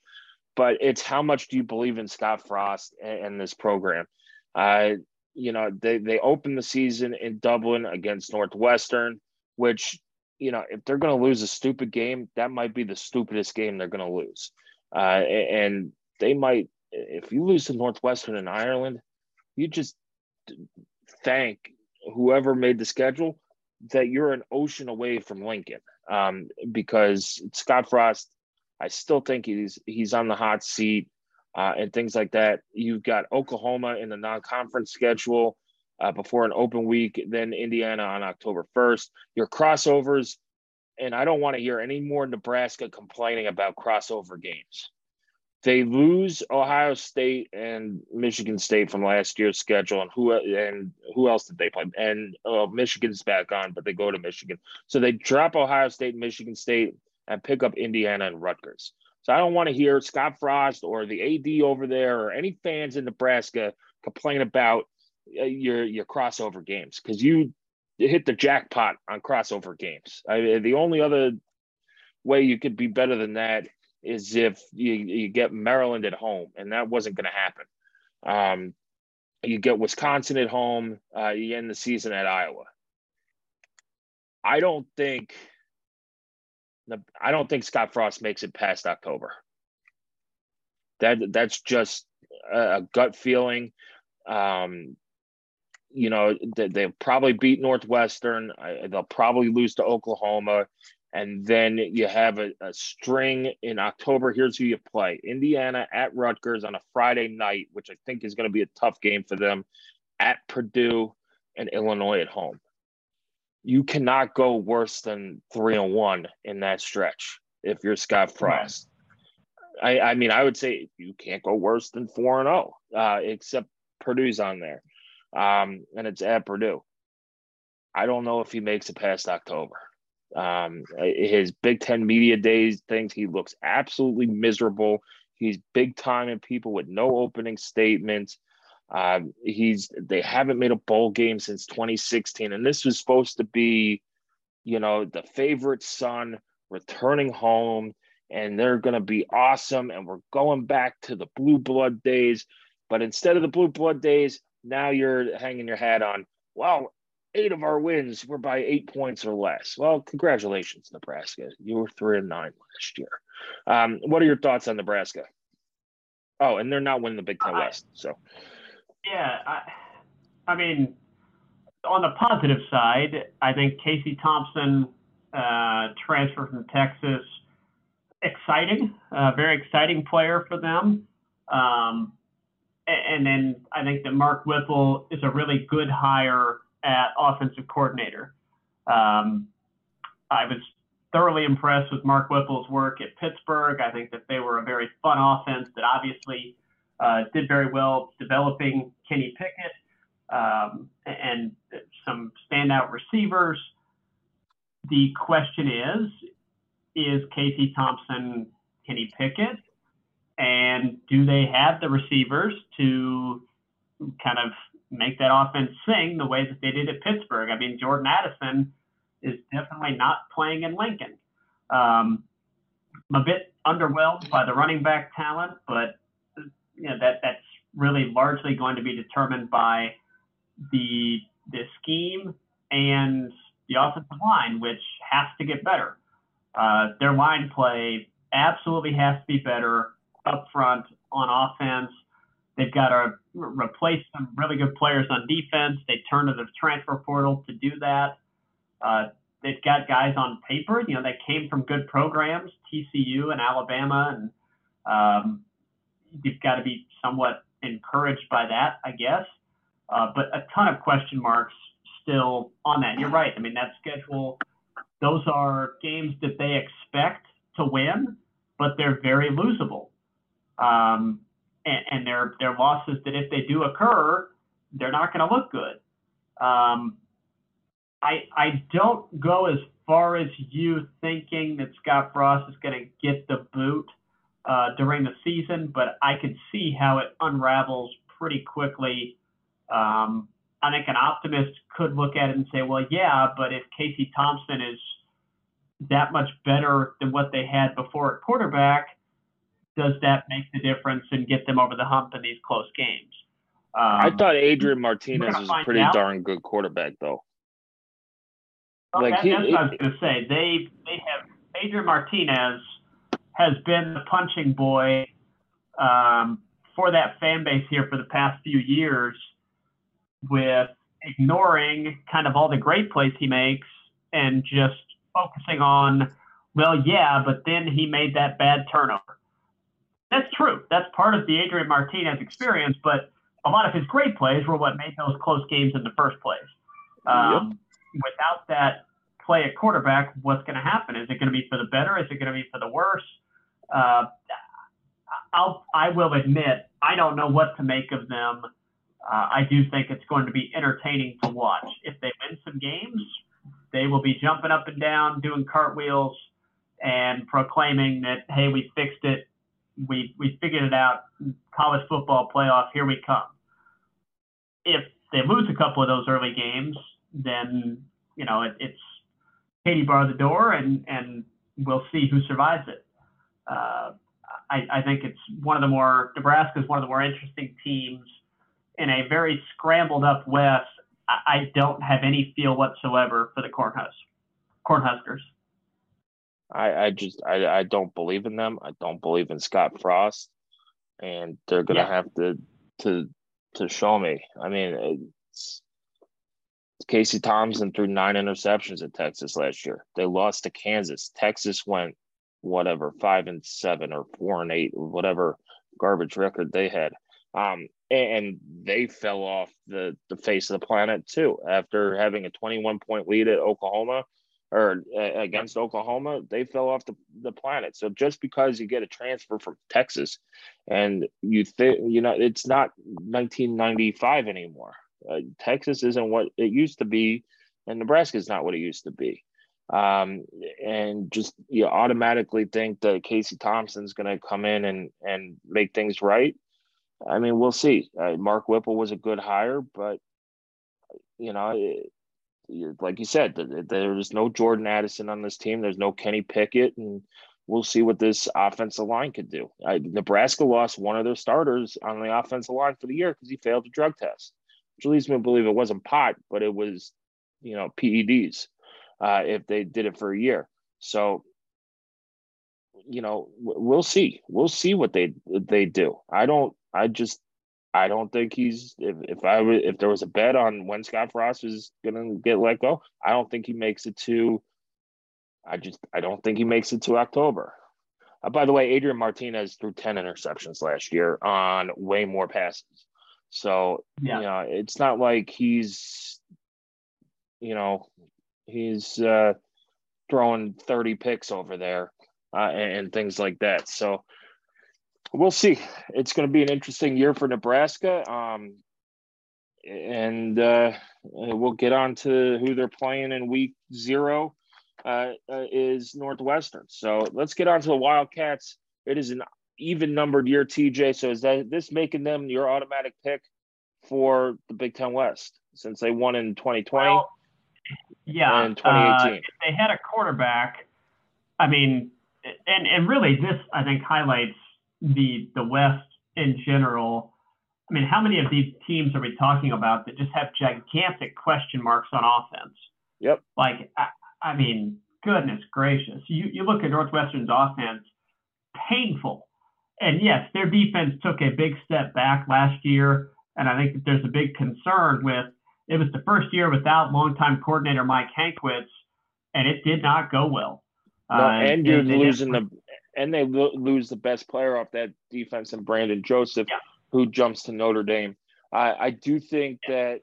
but it's how much do you believe in Scott Frost and, and this program? Uh, you know, they they opened the season in Dublin against Northwestern, which you know, if they're going to lose a stupid game, that might be the stupidest game they're going to lose. Uh, and they might, if you lose to Northwestern in Ireland, you just thank whoever made the schedule that you're an ocean away from Lincoln. Um, because Scott Frost, I still think he's he's on the hot seat uh, and things like that. You've got Oklahoma in the non-conference schedule uh, before an open week, then Indiana on October 1st. Your crossovers, and I don't want to hear any more Nebraska complaining about crossover games. They lose Ohio State and Michigan State from last year's schedule, and who and who else did they play? And Michigan's back on, but they go to Michigan, so they drop Ohio State, Michigan State, and pick up Indiana and Rutgers. So I don't want to hear Scott Frost or the AD over there or any fans in Nebraska complain about uh, your your crossover games because you hit the jackpot on crossover games. I, the only other way you could be better than that is if you, you get Maryland at home, and that wasn't going to happen. Um, you get Wisconsin at home. Uh, you end the season at Iowa. I don't think. I don't think Scott Frost makes it past October. That that's just a, gut feeling. Um, you know, they'll probably beat Northwestern. They'll probably lose to Oklahoma. And then you have a, a, string in October. Here's who you play Indiana at Rutgers on a Friday night, which I think is going to be a tough game for them, at Purdue and Illinois at home. You cannot go worse than three and one in that stretch if you're Scott Frost. I, I mean, I would say you can't go worse than four and zero, oh, uh, except Purdue's on there um, and it's at Purdue. I don't know if he makes it past October. Um, his Big Ten media days things, he looks absolutely miserable. He's big time in people with no opening statements. Um, he's they haven't made a bowl game since 2016, and this was supposed to be, you know, the favorite son returning home, and they're going to be awesome, and we're going back to the blue blood days. But instead of the blue blood days, now you're hanging your hat on. Well, eight of our wins were by eight points or less. Well, congratulations, Nebraska. You were three and nine last year. Um, what are your thoughts on Nebraska? Oh, and they're not winning the Big Ten West. So, yeah, I, I mean, on the positive side, I think Casey Thompson uh, transfer from Texas, exciting, uh, very exciting player for them. Um, and then I think that Mark Whipple is a really good hire at offensive coordinator. Um, I was thoroughly impressed with Mark Whipple's work at Pittsburgh. I think that they were a very fun offense that obviously uh, did very well developing Kenny Pickett um, and some standout receivers. The question is, is Casey Thompson Kenny Pickett? And do they have the receivers to kind of make that offense sing the way that they did at Pittsburgh. I mean, Jordan Addison is definitely not playing in Lincoln. Um, I'm a bit underwhelmed by the running back talent, but you know that that's really largely going to be determined by the the scheme and the offensive line, which has to get better. Uh, their line play absolutely has to be better up front on offense. They've got to replace some really good players on defense. They turn to the transfer portal to do that. Uh, they've got guys on paper, you know, that came from good programs, TCU and Alabama, and um, you've got to be somewhat encouraged by that, I guess. Uh, but a ton of question marks still on that. You're right. I mean, that schedule, those are games that they expect to win, but they're very losable. Um, and, and they're losses that if they do occur, they're not going to look good. Um, I I don't go as far as you thinking that Scott Frost is going to get the boot uh, during the season, but I can see how it unravels pretty quickly. Um, I think an optimist could look at it and say, well, yeah, but if Casey Thompson is that much better than what they had before at quarterback, does that make the difference and get them over the hump in these close games? Um, I thought Adrian Martinez was a pretty out. darn good quarterback, though. Well, like that, he, that's what I was going to say. They they have Adrian Martinez has been the punching boy um, for that fan base here for the past few years, with ignoring kind of all the great plays he makes and just focusing on, well, yeah, but then he made that bad turnover that's true. That's part of the Adrian Martinez experience, but a lot of his great plays were what made those close games in the first place. Um, yep. Without that play at quarterback, what's going to happen? Is it going to be for the better? Is it going to be for the worse? Uh, I'll, I will admit, I don't know what to make of them. Uh, I do think it's going to be entertaining to watch. If they win some games, they will be jumping up and down, doing cartwheels, and proclaiming that, hey, we fixed it we we figured it out. College football playoff, here we come. If they lose a couple of those early games, then you know it, it's Katie bar the door, and and we'll see who survives it. Uh, I, I think it's one of the more Nebraska is one of the more interesting teams in a very scrambled up West. I, I don't have any feel whatsoever for the Cornhuskers. Cornhuskers. I, I just I, I don't believe in them. I don't believe in Scott Frost, and they're gonna yeah. have to to to show me. I mean, it's, Casey Thompson threw nine interceptions at Texas last year. They lost to Kansas. Texas went whatever five and seven or four and eight or whatever garbage record they had. Um, and they fell off the the face of the planet too after having a 21 point lead at Oklahoma or uh, against Oklahoma, they fell off the, the planet. So just because you get a transfer from Texas and you think, you know, it's not 1995 anymore. Uh, Texas isn't what it used to be, and Nebraska is not what it used to be. um, and just you automatically think that Casey Thompson's going to come in and and make things right. I mean, we'll see. Uh, Mark Whipple was a good hire, but you know, like you said, there's no Jordan Addison on this team. There's no Kenny Pickett, and we'll see what this offensive line could do. I, Nebraska lost one of their starters on the offensive line for the year because he failed a drug test, which leads me to believe it wasn't pot, but it was, you know, PEDs. Uh, if they did it for a year, so you know, we'll see. We'll see what they they do. I don't. I just I don't think he's if if I would if there was a bet on when Scott Frost is gonna get let go, I don't think he makes it to. I just I don't think he makes it to October. Uh, by the way, Adrian Martinez threw ten interceptions last year on way more passes. So yeah. you know it's not like he's you know he's uh, throwing thirty picks over there uh, and, and things like that. So we'll see. It's going to be an interesting year for Nebraska. Um, and uh, we'll get on to who they're playing in week zero uh, uh, is Northwestern. So let's get on to the Wildcats. It is an even numbered year, TJ. So is that this making them your automatic pick for the Big Ten West since they won in 2020? Well, yeah, in 2018. Uh, they had a quarterback. I mean, and and really, this I think highlights the the West in general. I mean, how many of these teams are we talking about that just have gigantic question marks on offense? Yep. Like, I, I mean, goodness gracious. You you look at Northwestern's offense, painful. And yes, their defense took a big step back last year, and I think that there's a big concern with it was the first year without longtime coordinator Mike Hankwitz, and it did not go well. No, uh, and you're losing the and they lo- lose the best player off that defense and Brandon Joseph, yeah. who jumps to Notre Dame. I, I do think that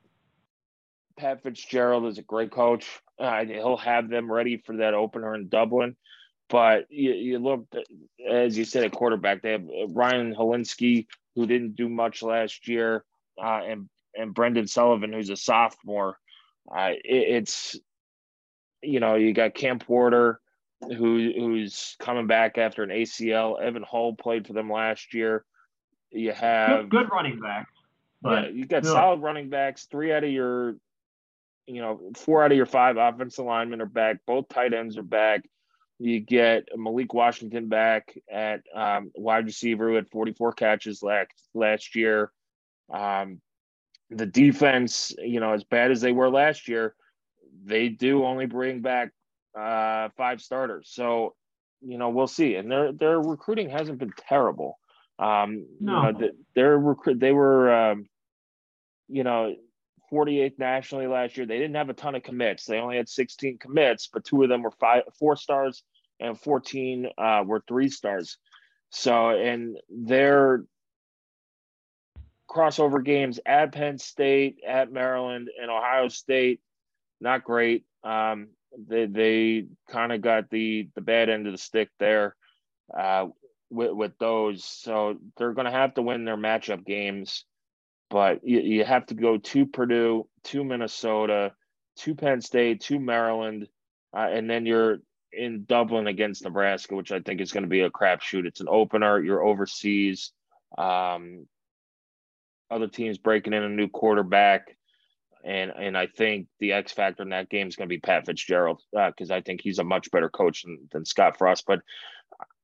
Pat Fitzgerald is a great coach. Uh, he'll have them ready for that opener in Dublin. But you, you look, as you said, at quarterback, they have Ryan Hilinski, who didn't do much last year, uh, and and Brendan Sullivan, who's a sophomore. Uh, it, it's you know you got Cam Porter, who who's coming back after an ACL. Evan Hull played for them last year. You have good, good running backs. But yeah, you got solid running backs. Three out of your, you know, four out of your five offensive linemen are back. Both tight ends are back. You get Malik Washington back at um, wide receiver who had 44 catches last last year. Um, the defense, you know, as bad as they were last year, they do only bring back uh, five starters. So, you know, we'll see. And their their recruiting hasn't been terrible. Um, no. You know, their recruit they were, um, you know, 48th nationally last year. They didn't have a ton of commits. They only had 16 commits, but two of them were five, four stars, and 14 uh, were three stars. So, and their crossover games at Penn State, at Maryland, and Ohio State, not great. Um, they they kind of got the the bad end of the stick there uh, with with those. So they're going to have to win their matchup games, but you, you have to go to Purdue, to Minnesota, to Penn State, to Maryland, uh, and then you're in Dublin against Nebraska, which I think is going to be a crapshoot. It's an opener. You're overseas. Um, other teams breaking in a new quarterback and and I think the X factor in that game is going to be Pat Fitzgerald because uh, I think he's a much better coach than, than Scott Frost. But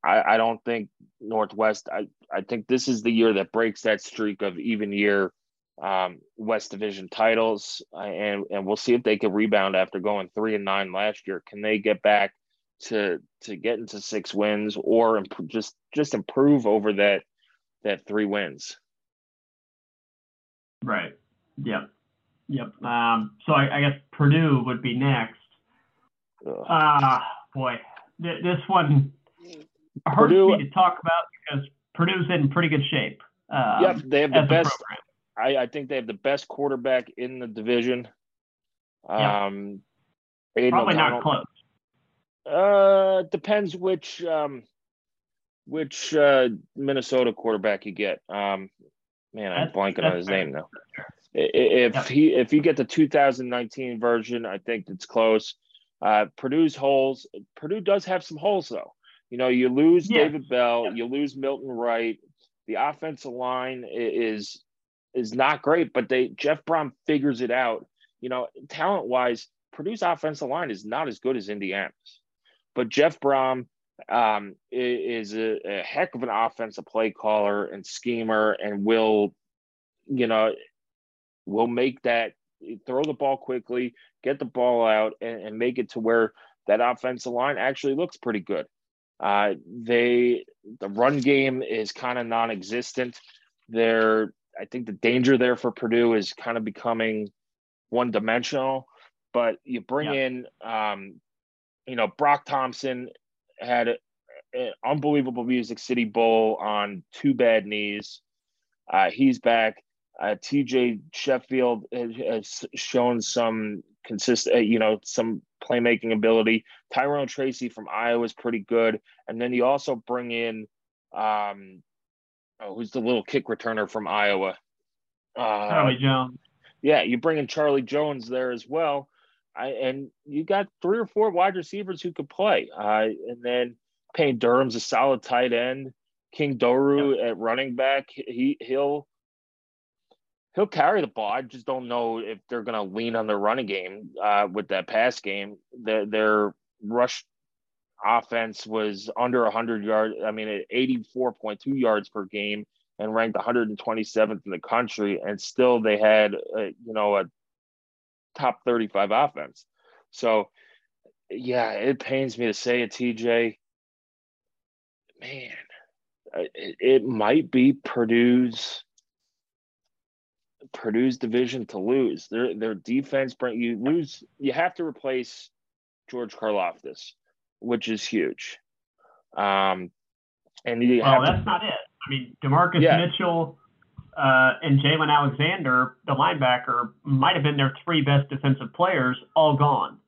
I, I don't think Northwest. I I think this is the year that breaks that streak of even year um, West Division titles, and and we'll see if they can rebound after going three and nine last year. Can they get back to to get into six wins or imp- just just improve over that that three wins? Right. Yeah. Yep. Um, so I, I, guess Purdue would be next. Ah, uh, boy, Th- this one hurts Purdue, me to talk about because Purdue's in pretty good shape. Um, yep, they have the best. I, I, think they have the best quarterback in the division. Um, yep. Probably not close. Uh, depends which um, which uh, Minnesota quarterback you get. Um, man, I'm that's, blanking that's on his fair. name now. If he if you get the 2019 version, I think it's close. Uh, Purdue's holes. Purdue does have some holes though. You know, you lose yeah. David Bell, yeah. you lose Milton Wright. The offensive line is is not great, but they Jeff Brohm figures it out. You know, talent wise, Purdue's offensive line is not as good as Indiana's, but Jeff Brohm um, is a, a, heck of an offensive play caller and schemer, and will, you know, will make that throw the ball quickly, get the ball out, and, and make it to where that offensive line actually looks pretty good. Uh, they the run game is kind of non-existent. They're I think the danger there for Purdue is kind of becoming one-dimensional. But you bring yeah. in, um, you know, Broc Thompson had an unbelievable Music City Bowl on two bad knees. Uh, he's back. Uh, TJ Sheffield has, shown some consistent, uh, you know, some playmaking ability. Tyrone Tracy from Iowa is pretty good, and then you also bring in, um, oh, who's the little kick returner from Iowa? Uh, Charlie Jones. Yeah, you bring in Charlie Jones there as well. I, and you got three or four wide receivers who could play. Uh, and then Payne Durham's a solid tight end. King Doerue yep. at running back. He he'll he'll carry the ball. I just don't know if they're going to lean on the running game uh, with that pass game. Their, their rush offense was under 100 yards. I mean, at 84.2 yards per game and ranked 127th in the country. And still they had, a, you know, a top 35 offense. So, yeah, it pains me to say it, TJ. Man, it, it might be Purdue's Purdue's division to lose. Their their defense bring you lose. You have to replace George Karlaftis, which is huge. Um, and you well, that's to, not it. I mean, Demarcus yeah. Mitchell uh, and Jaylan Alexander, the linebacker, might have been their three best defensive players, all gone.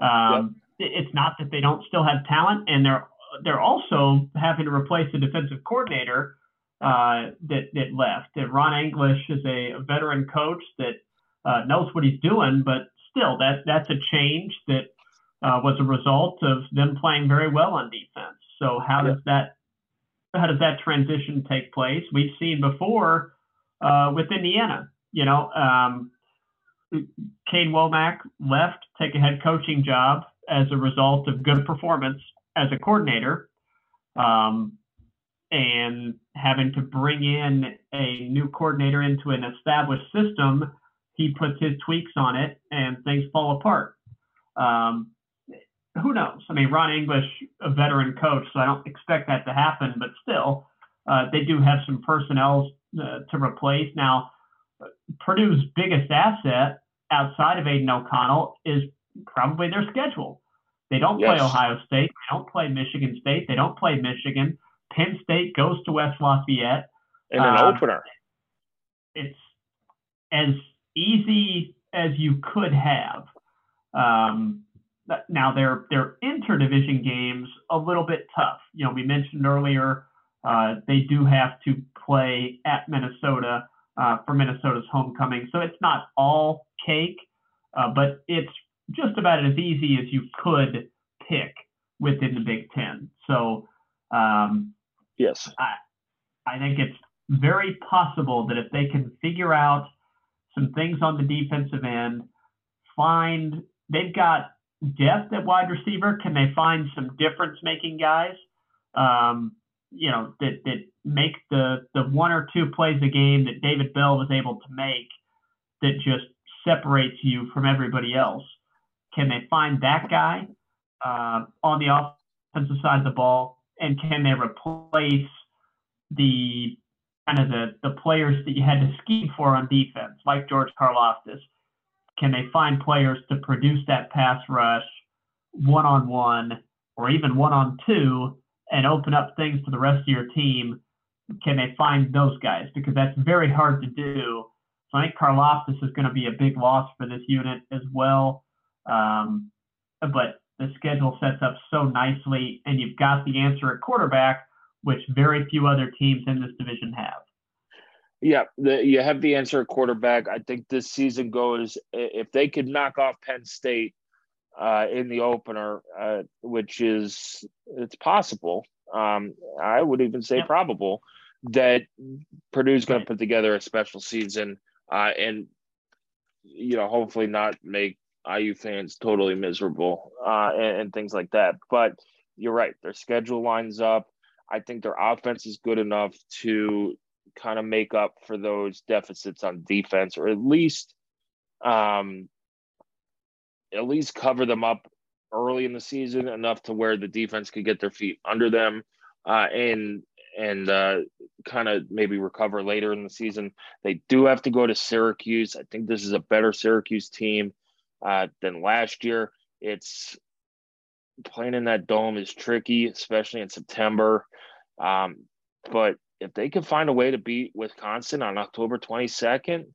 Um, yep. It's not that they don't still have talent, and they're they're also having to replace the defensive coordinator uh, that that left. That Ron English is a, a veteran coach that uh, knows what he's doing, but still, that that's a change that uh, was a result of them playing very well on defense. So how does that how does that transition take place? We've seen before uh, with Indiana. You know, um, Kane Wommack left, take a head coaching job as a result of good performance as a coordinator. Um, and having to bring in a new coordinator into an established system, he puts his tweaks on it and things fall apart. Um, who knows? I mean, Ron English, a veteran coach, so I don't expect that to happen, but still, uh, they do have some personnel uh, to replace. Now, Purdue's biggest asset outside of Aidan O'Connell is probably their schedule. They don't yes. play Ohio State. They don't play Michigan State. They don't play Michigan. Penn State goes to West Lafayette. In an uh, opener. It's as easy as you could have. Um, now their their interdivision games a little bit tough. You know, we mentioned earlier uh, they do have to play at Minnesota uh, for Minnesota's homecoming, so it's not all cake, uh, but it's just about as easy as you could pick within the Big Ten. So um, Yes. I, I think it's very possible that if they can figure out some things on the defensive end, find they've got depth at wide receiver. Can they find some difference making guys? Um, you know, that that make the the one or two plays a game that David Bell was able to make that just separates you from everybody else. Can they find that guy uh, on the offensive side of the ball? And can they replace the kind of the, the players that you had to scheme for on defense, like George Karlaftis? Can they find players to produce that pass rush one on one or even one on two and open up things to the rest of your team? Can they find those guys? Because that's very hard to do. So I think Karlaftis is going to be a big loss for this unit as well. Um, but the schedule sets up so nicely, and you've got the answer at quarterback, which very few other teams in this division have. Yeah, the, you have the answer at quarterback. I think this season goes if they could knock off Penn State, uh, in the opener, uh, which is it's possible. Um, I would even say probable that Purdue's going to put together a special season uh, and you know hopefully not make IU fans totally miserable uh, and, and things like that. But you're right, their schedule lines up. I think their offense is good enough to kind of make up for those deficits on defense, or at least, um, at least cover them up early in the season enough to where the defense could get their feet under them, uh, and and uh, kind of maybe recover later in the season. They do have to go to Syracuse. I think this is a better Syracuse team uh, than last year. It's playing in that dome is tricky, especially in September. Um, but if they can find a way to beat Wisconsin on October 22nd,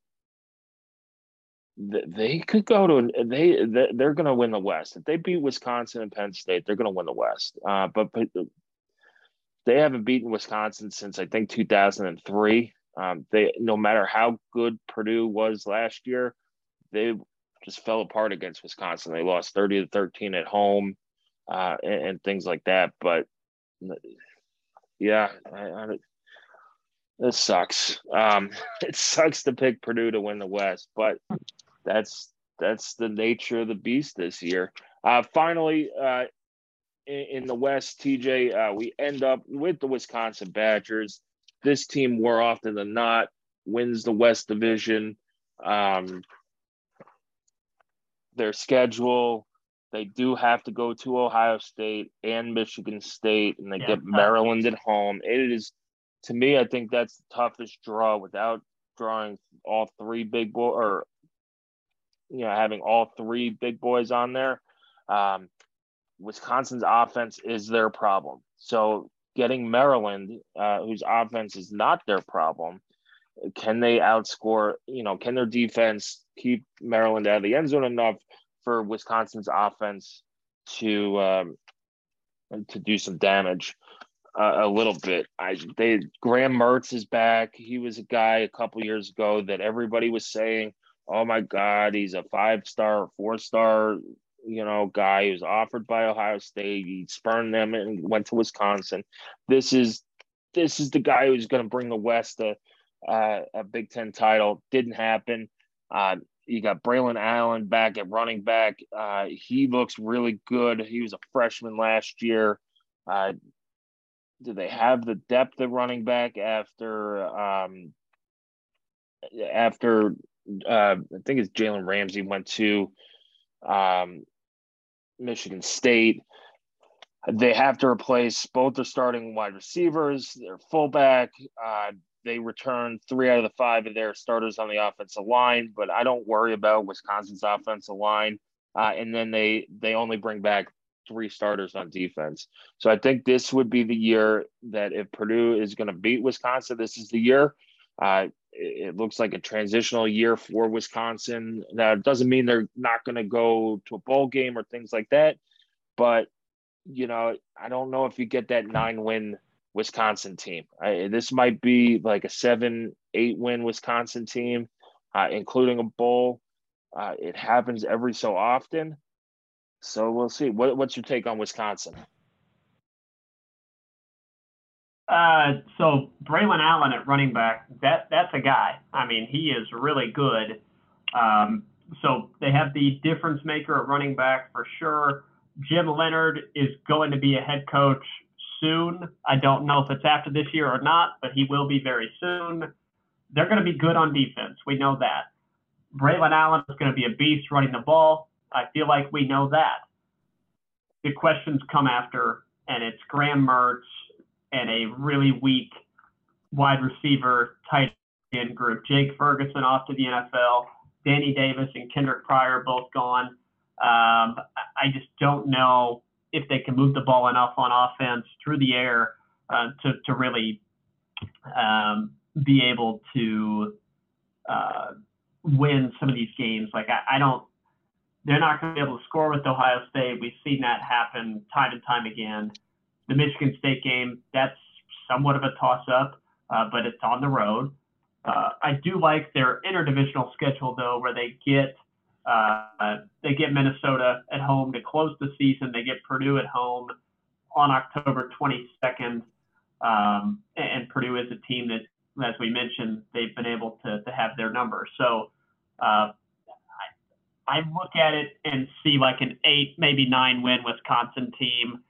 they could go to they they're going to win the West. If they beat Wisconsin and Penn State, they're going to win the West. Uh, but, but they haven't beaten Wisconsin since I think 2003. Um, they no matter how good Purdue was last year, they just fell apart against Wisconsin. They lost 30 to 13 at home uh, and, and, things like that. But yeah, I, I, it sucks. Um, [laughs] it sucks to pick Purdue to win the West, but that's that's the nature of the beast this year. Uh, finally, uh, in, in, the West, TJ, uh, we end up with the Wisconsin Badgers. This team, more often than not, wins the West Division. Um, their schedule. They do have to go to Ohio State and Michigan State, and they yeah, get Maryland at home. It is, to me, I think that's the toughest draw without drawing all three big boy or you know having all three big boys on there. Um, Wisconsin's offense is their problem. So getting Maryland, uh, whose offense is not their problem, can they outscore? You know, can their defense keep Maryland out of the end zone enough for Wisconsin's offense to um, to do some damage uh, a little bit? I they Graham Mertz is back. He was a guy a couple years ago that everybody was saying, "Oh my God, he's a five star, four star." You know, guy who's offered by Ohio State. He spurned them and went to Wisconsin. This is this is the guy who's going to bring the West a, uh, a Big Ten title. Didn't happen. Uh, you got Braylon Allen back at running back. Uh, he looks really good. He was a freshman last year. Uh, do they have the depth of running back after um, after uh, I think it's Jalen Ramsey went to um, Michigan State. They have to replace both their starting wide receivers, their fullback. Uh, they return three out of the five of their starters on the offensive line, but I don't worry about Wisconsin's offensive line. Uh, and then they they only bring back three starters on defense. So I think this would be the year that if Purdue is going to beat Wisconsin, this is the year. Uh, it, it looks like a transitional year for Wisconsin. That doesn't mean they're not going to go to a bowl game or things like that, but you know, I don't know if you get that nine win Wisconsin team. I, this might be like a seven, eight win Wisconsin team, uh, including a bowl. Uh, it happens every so often. So we'll see. What, what's your take on Wisconsin? Uh, so Braylon Allen at running back, that that's a guy. I mean, he is really good. Um, so they have the difference maker at running back for sure. Jim Leonhard is going to be a head coach soon. I don't know if it's after this year or not, but he will be very soon. They're going to be good on defense. We know that. Braylon Allen is going to be a beast running the ball. I feel like we know that. The questions come after, and it's Graham Mertz and a really weak wide receiver tight end group. Jake Ferguson off to the NFL. Danny Davis and Kendric Pryor both gone. Um, I just don't know if they can move the ball enough on offense through the air uh, to, to really um, be able to uh, win some of these games. Like, I, I don't, they're not going to be able to score with Ohio State. We've seen that happen time and time again. The Michigan State game, that's somewhat of a toss up, uh, but it's on the road. Uh, I do like their interdivisional schedule, though, where they get Uh, they get Minnesota at home to close the season. They get Purdue at home on October 22nd. Um, and Purdue is a team that, as we mentioned, they've been able to, to have their number. So uh, I, I look at it and see like an eight, maybe nine win Wisconsin team,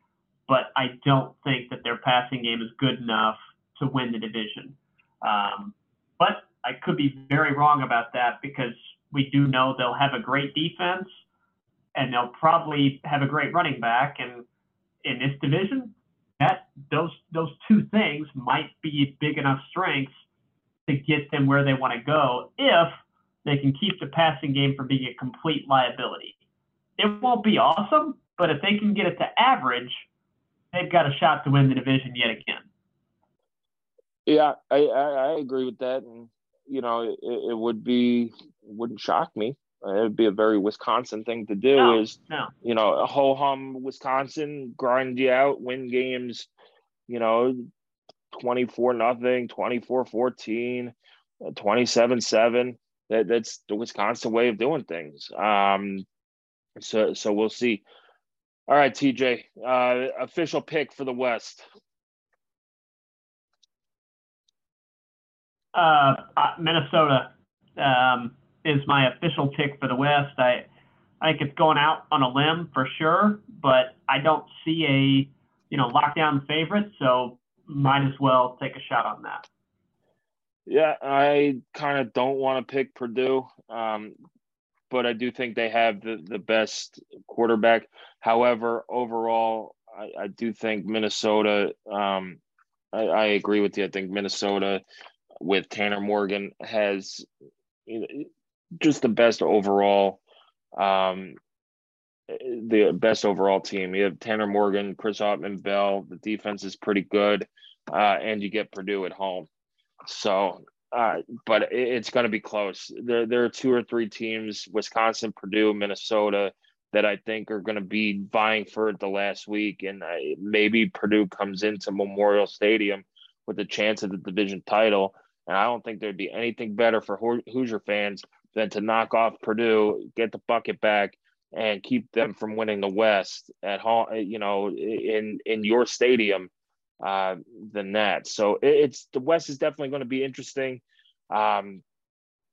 but I don't think that their passing game is good enough to win the division. Um, but I could be very wrong about that because we do know they'll have a great defense and they'll probably have a great running back. And in this division, that those those two things might be big enough strengths to get them where they want to go if they can keep the passing game from being a complete liability. It won't be awesome, but if they can get it to average, they've got a shot to win the division yet again. Yeah, I, I, I agree with that, and you know, it, it would be wouldn't shock me. It would be a very Wisconsin thing to do. No, is no. you know, a ho hum Wisconsin, grind you out, win games, you know, 24 nothing, 24 14, 27 7. That, that's the Wisconsin way of doing things. Um, so, so we'll see. All right, TJ, uh, official pick for the West. Uh, uh, Minnesota um, is my official pick for the West. I, I think it's going out on a limb for sure, but I don't see a you know lockdown favorite, so might as well take a shot on that. Yeah, I kind of don't want to pick Purdue, um, but I do think they have the, the best quarterback. However, overall, I, I do think Minnesota. Um, I, I agree with you. I think Minnesota with Tanner Morgan has just the best overall um, the best overall team. You have Tanner Morgan, Chris Autman-Bell. The defense is pretty good, uh, and you get Purdue at home. So, uh, but it's going to be close. There, there are two or three teams: Wisconsin, Purdue, Minnesota, that I think are going to be vying for it the last week, and uh, maybe Purdue comes into Memorial Stadium with a chance at the division title. And I don't think there'd be anything better for Hoosier fans than to knock off Purdue, get the bucket back, and keep them from winning the West at home. You know, in in your stadium, uh, than that. So it's the West is definitely going to be interesting. Um,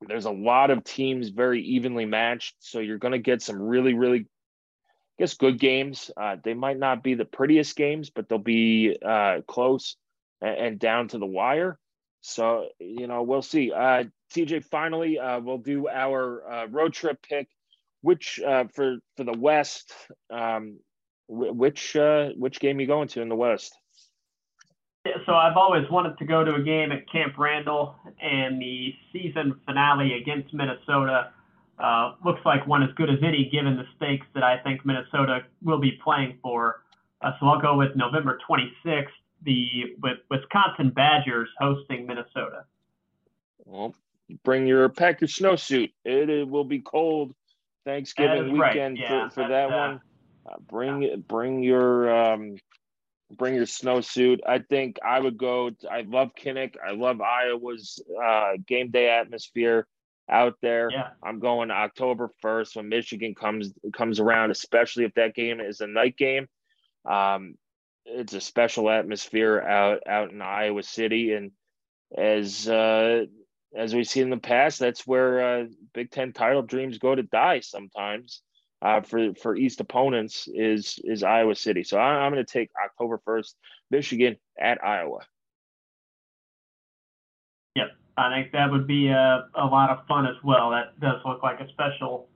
there's a lot of teams very evenly matched, so you're going to get some really, really, I guess, good games. Uh, they might not be the prettiest games, but they'll be uh, close and, and down to the wire. So, you know, we'll see. Uh, TJ, finally, uh, we'll do our uh, road trip pick. Which uh, for for the West, um, which uh, which game are you going to in the West? So I've always wanted to go to a game at Camp Randall, and the season finale against Minnesota uh, looks like one as good as any, given the stakes that I think Minnesota will be playing for. Uh, so I'll go with November 26th the with Wisconsin Badgers hosting Minnesota. Well, bring your pack your snowsuit. It, it will be cold Thanksgiving weekend right. yeah, for, for that uh, one. Uh, bring yeah. bring your um, bring your snowsuit. I think I would go. I love Kinnick. I love Iowa's uh, game day atmosphere out there. Yeah. I'm going October 1st when Michigan comes comes around, especially if that game is a night game. Um, it's a special atmosphere out out in Iowa City, and as uh, as we've seen in the past, that's where uh, Big Ten title dreams go to die sometimes. Uh, for for East opponents is is Iowa City. So I, I'm going to take October first, Michigan at Iowa. Yep, I think that would be a, a lot of fun as well. That does look like a special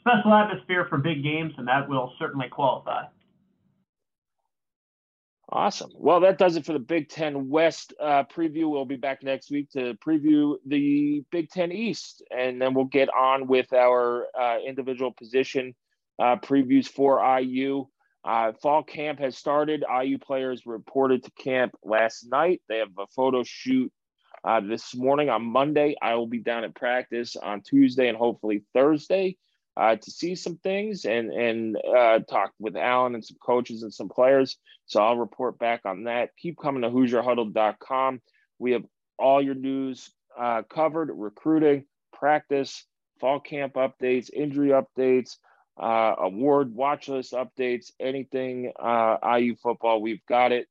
special atmosphere for big games, and that will certainly qualify. Awesome. Well, that does it for the Big Ten West uh, preview. We'll be back next week to preview the Big Ten East, and then we'll get on with our uh, individual position uh, previews for IU. Uh, fall camp has started. IU players reported to camp last night. They have a photo shoot uh, this morning on Monday. I will be down at practice on Tuesday and hopefully Thursday uh, to see some things and and uh, talk with Allen and some coaches and some players. So I'll report back on that. Keep coming to HoosierHuddle.com. We have all your news uh, covered: recruiting, practice, fall camp updates, injury updates, uh, award watch list updates, anything uh, IU football, we've got it.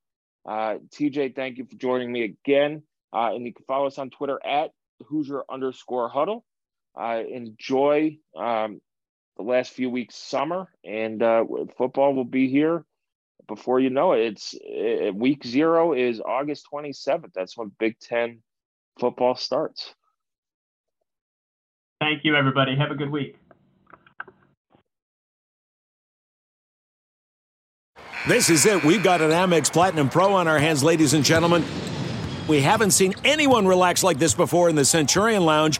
Uh, TJ, thank you for joining me again. And you can follow us on Twitter at Hoosier underscore huddle. Uh, enjoy um, the last few weeks summer, and uh, football will be here before you know it. It's it, week zero is August 27th. That's when Big Ten football starts. Thank you, everybody. Have a good week. This is it. We've got an Amex Platinum Pro on our hands, ladies and gentlemen. We haven't seen anyone relax like this before in the Centurion Lounge.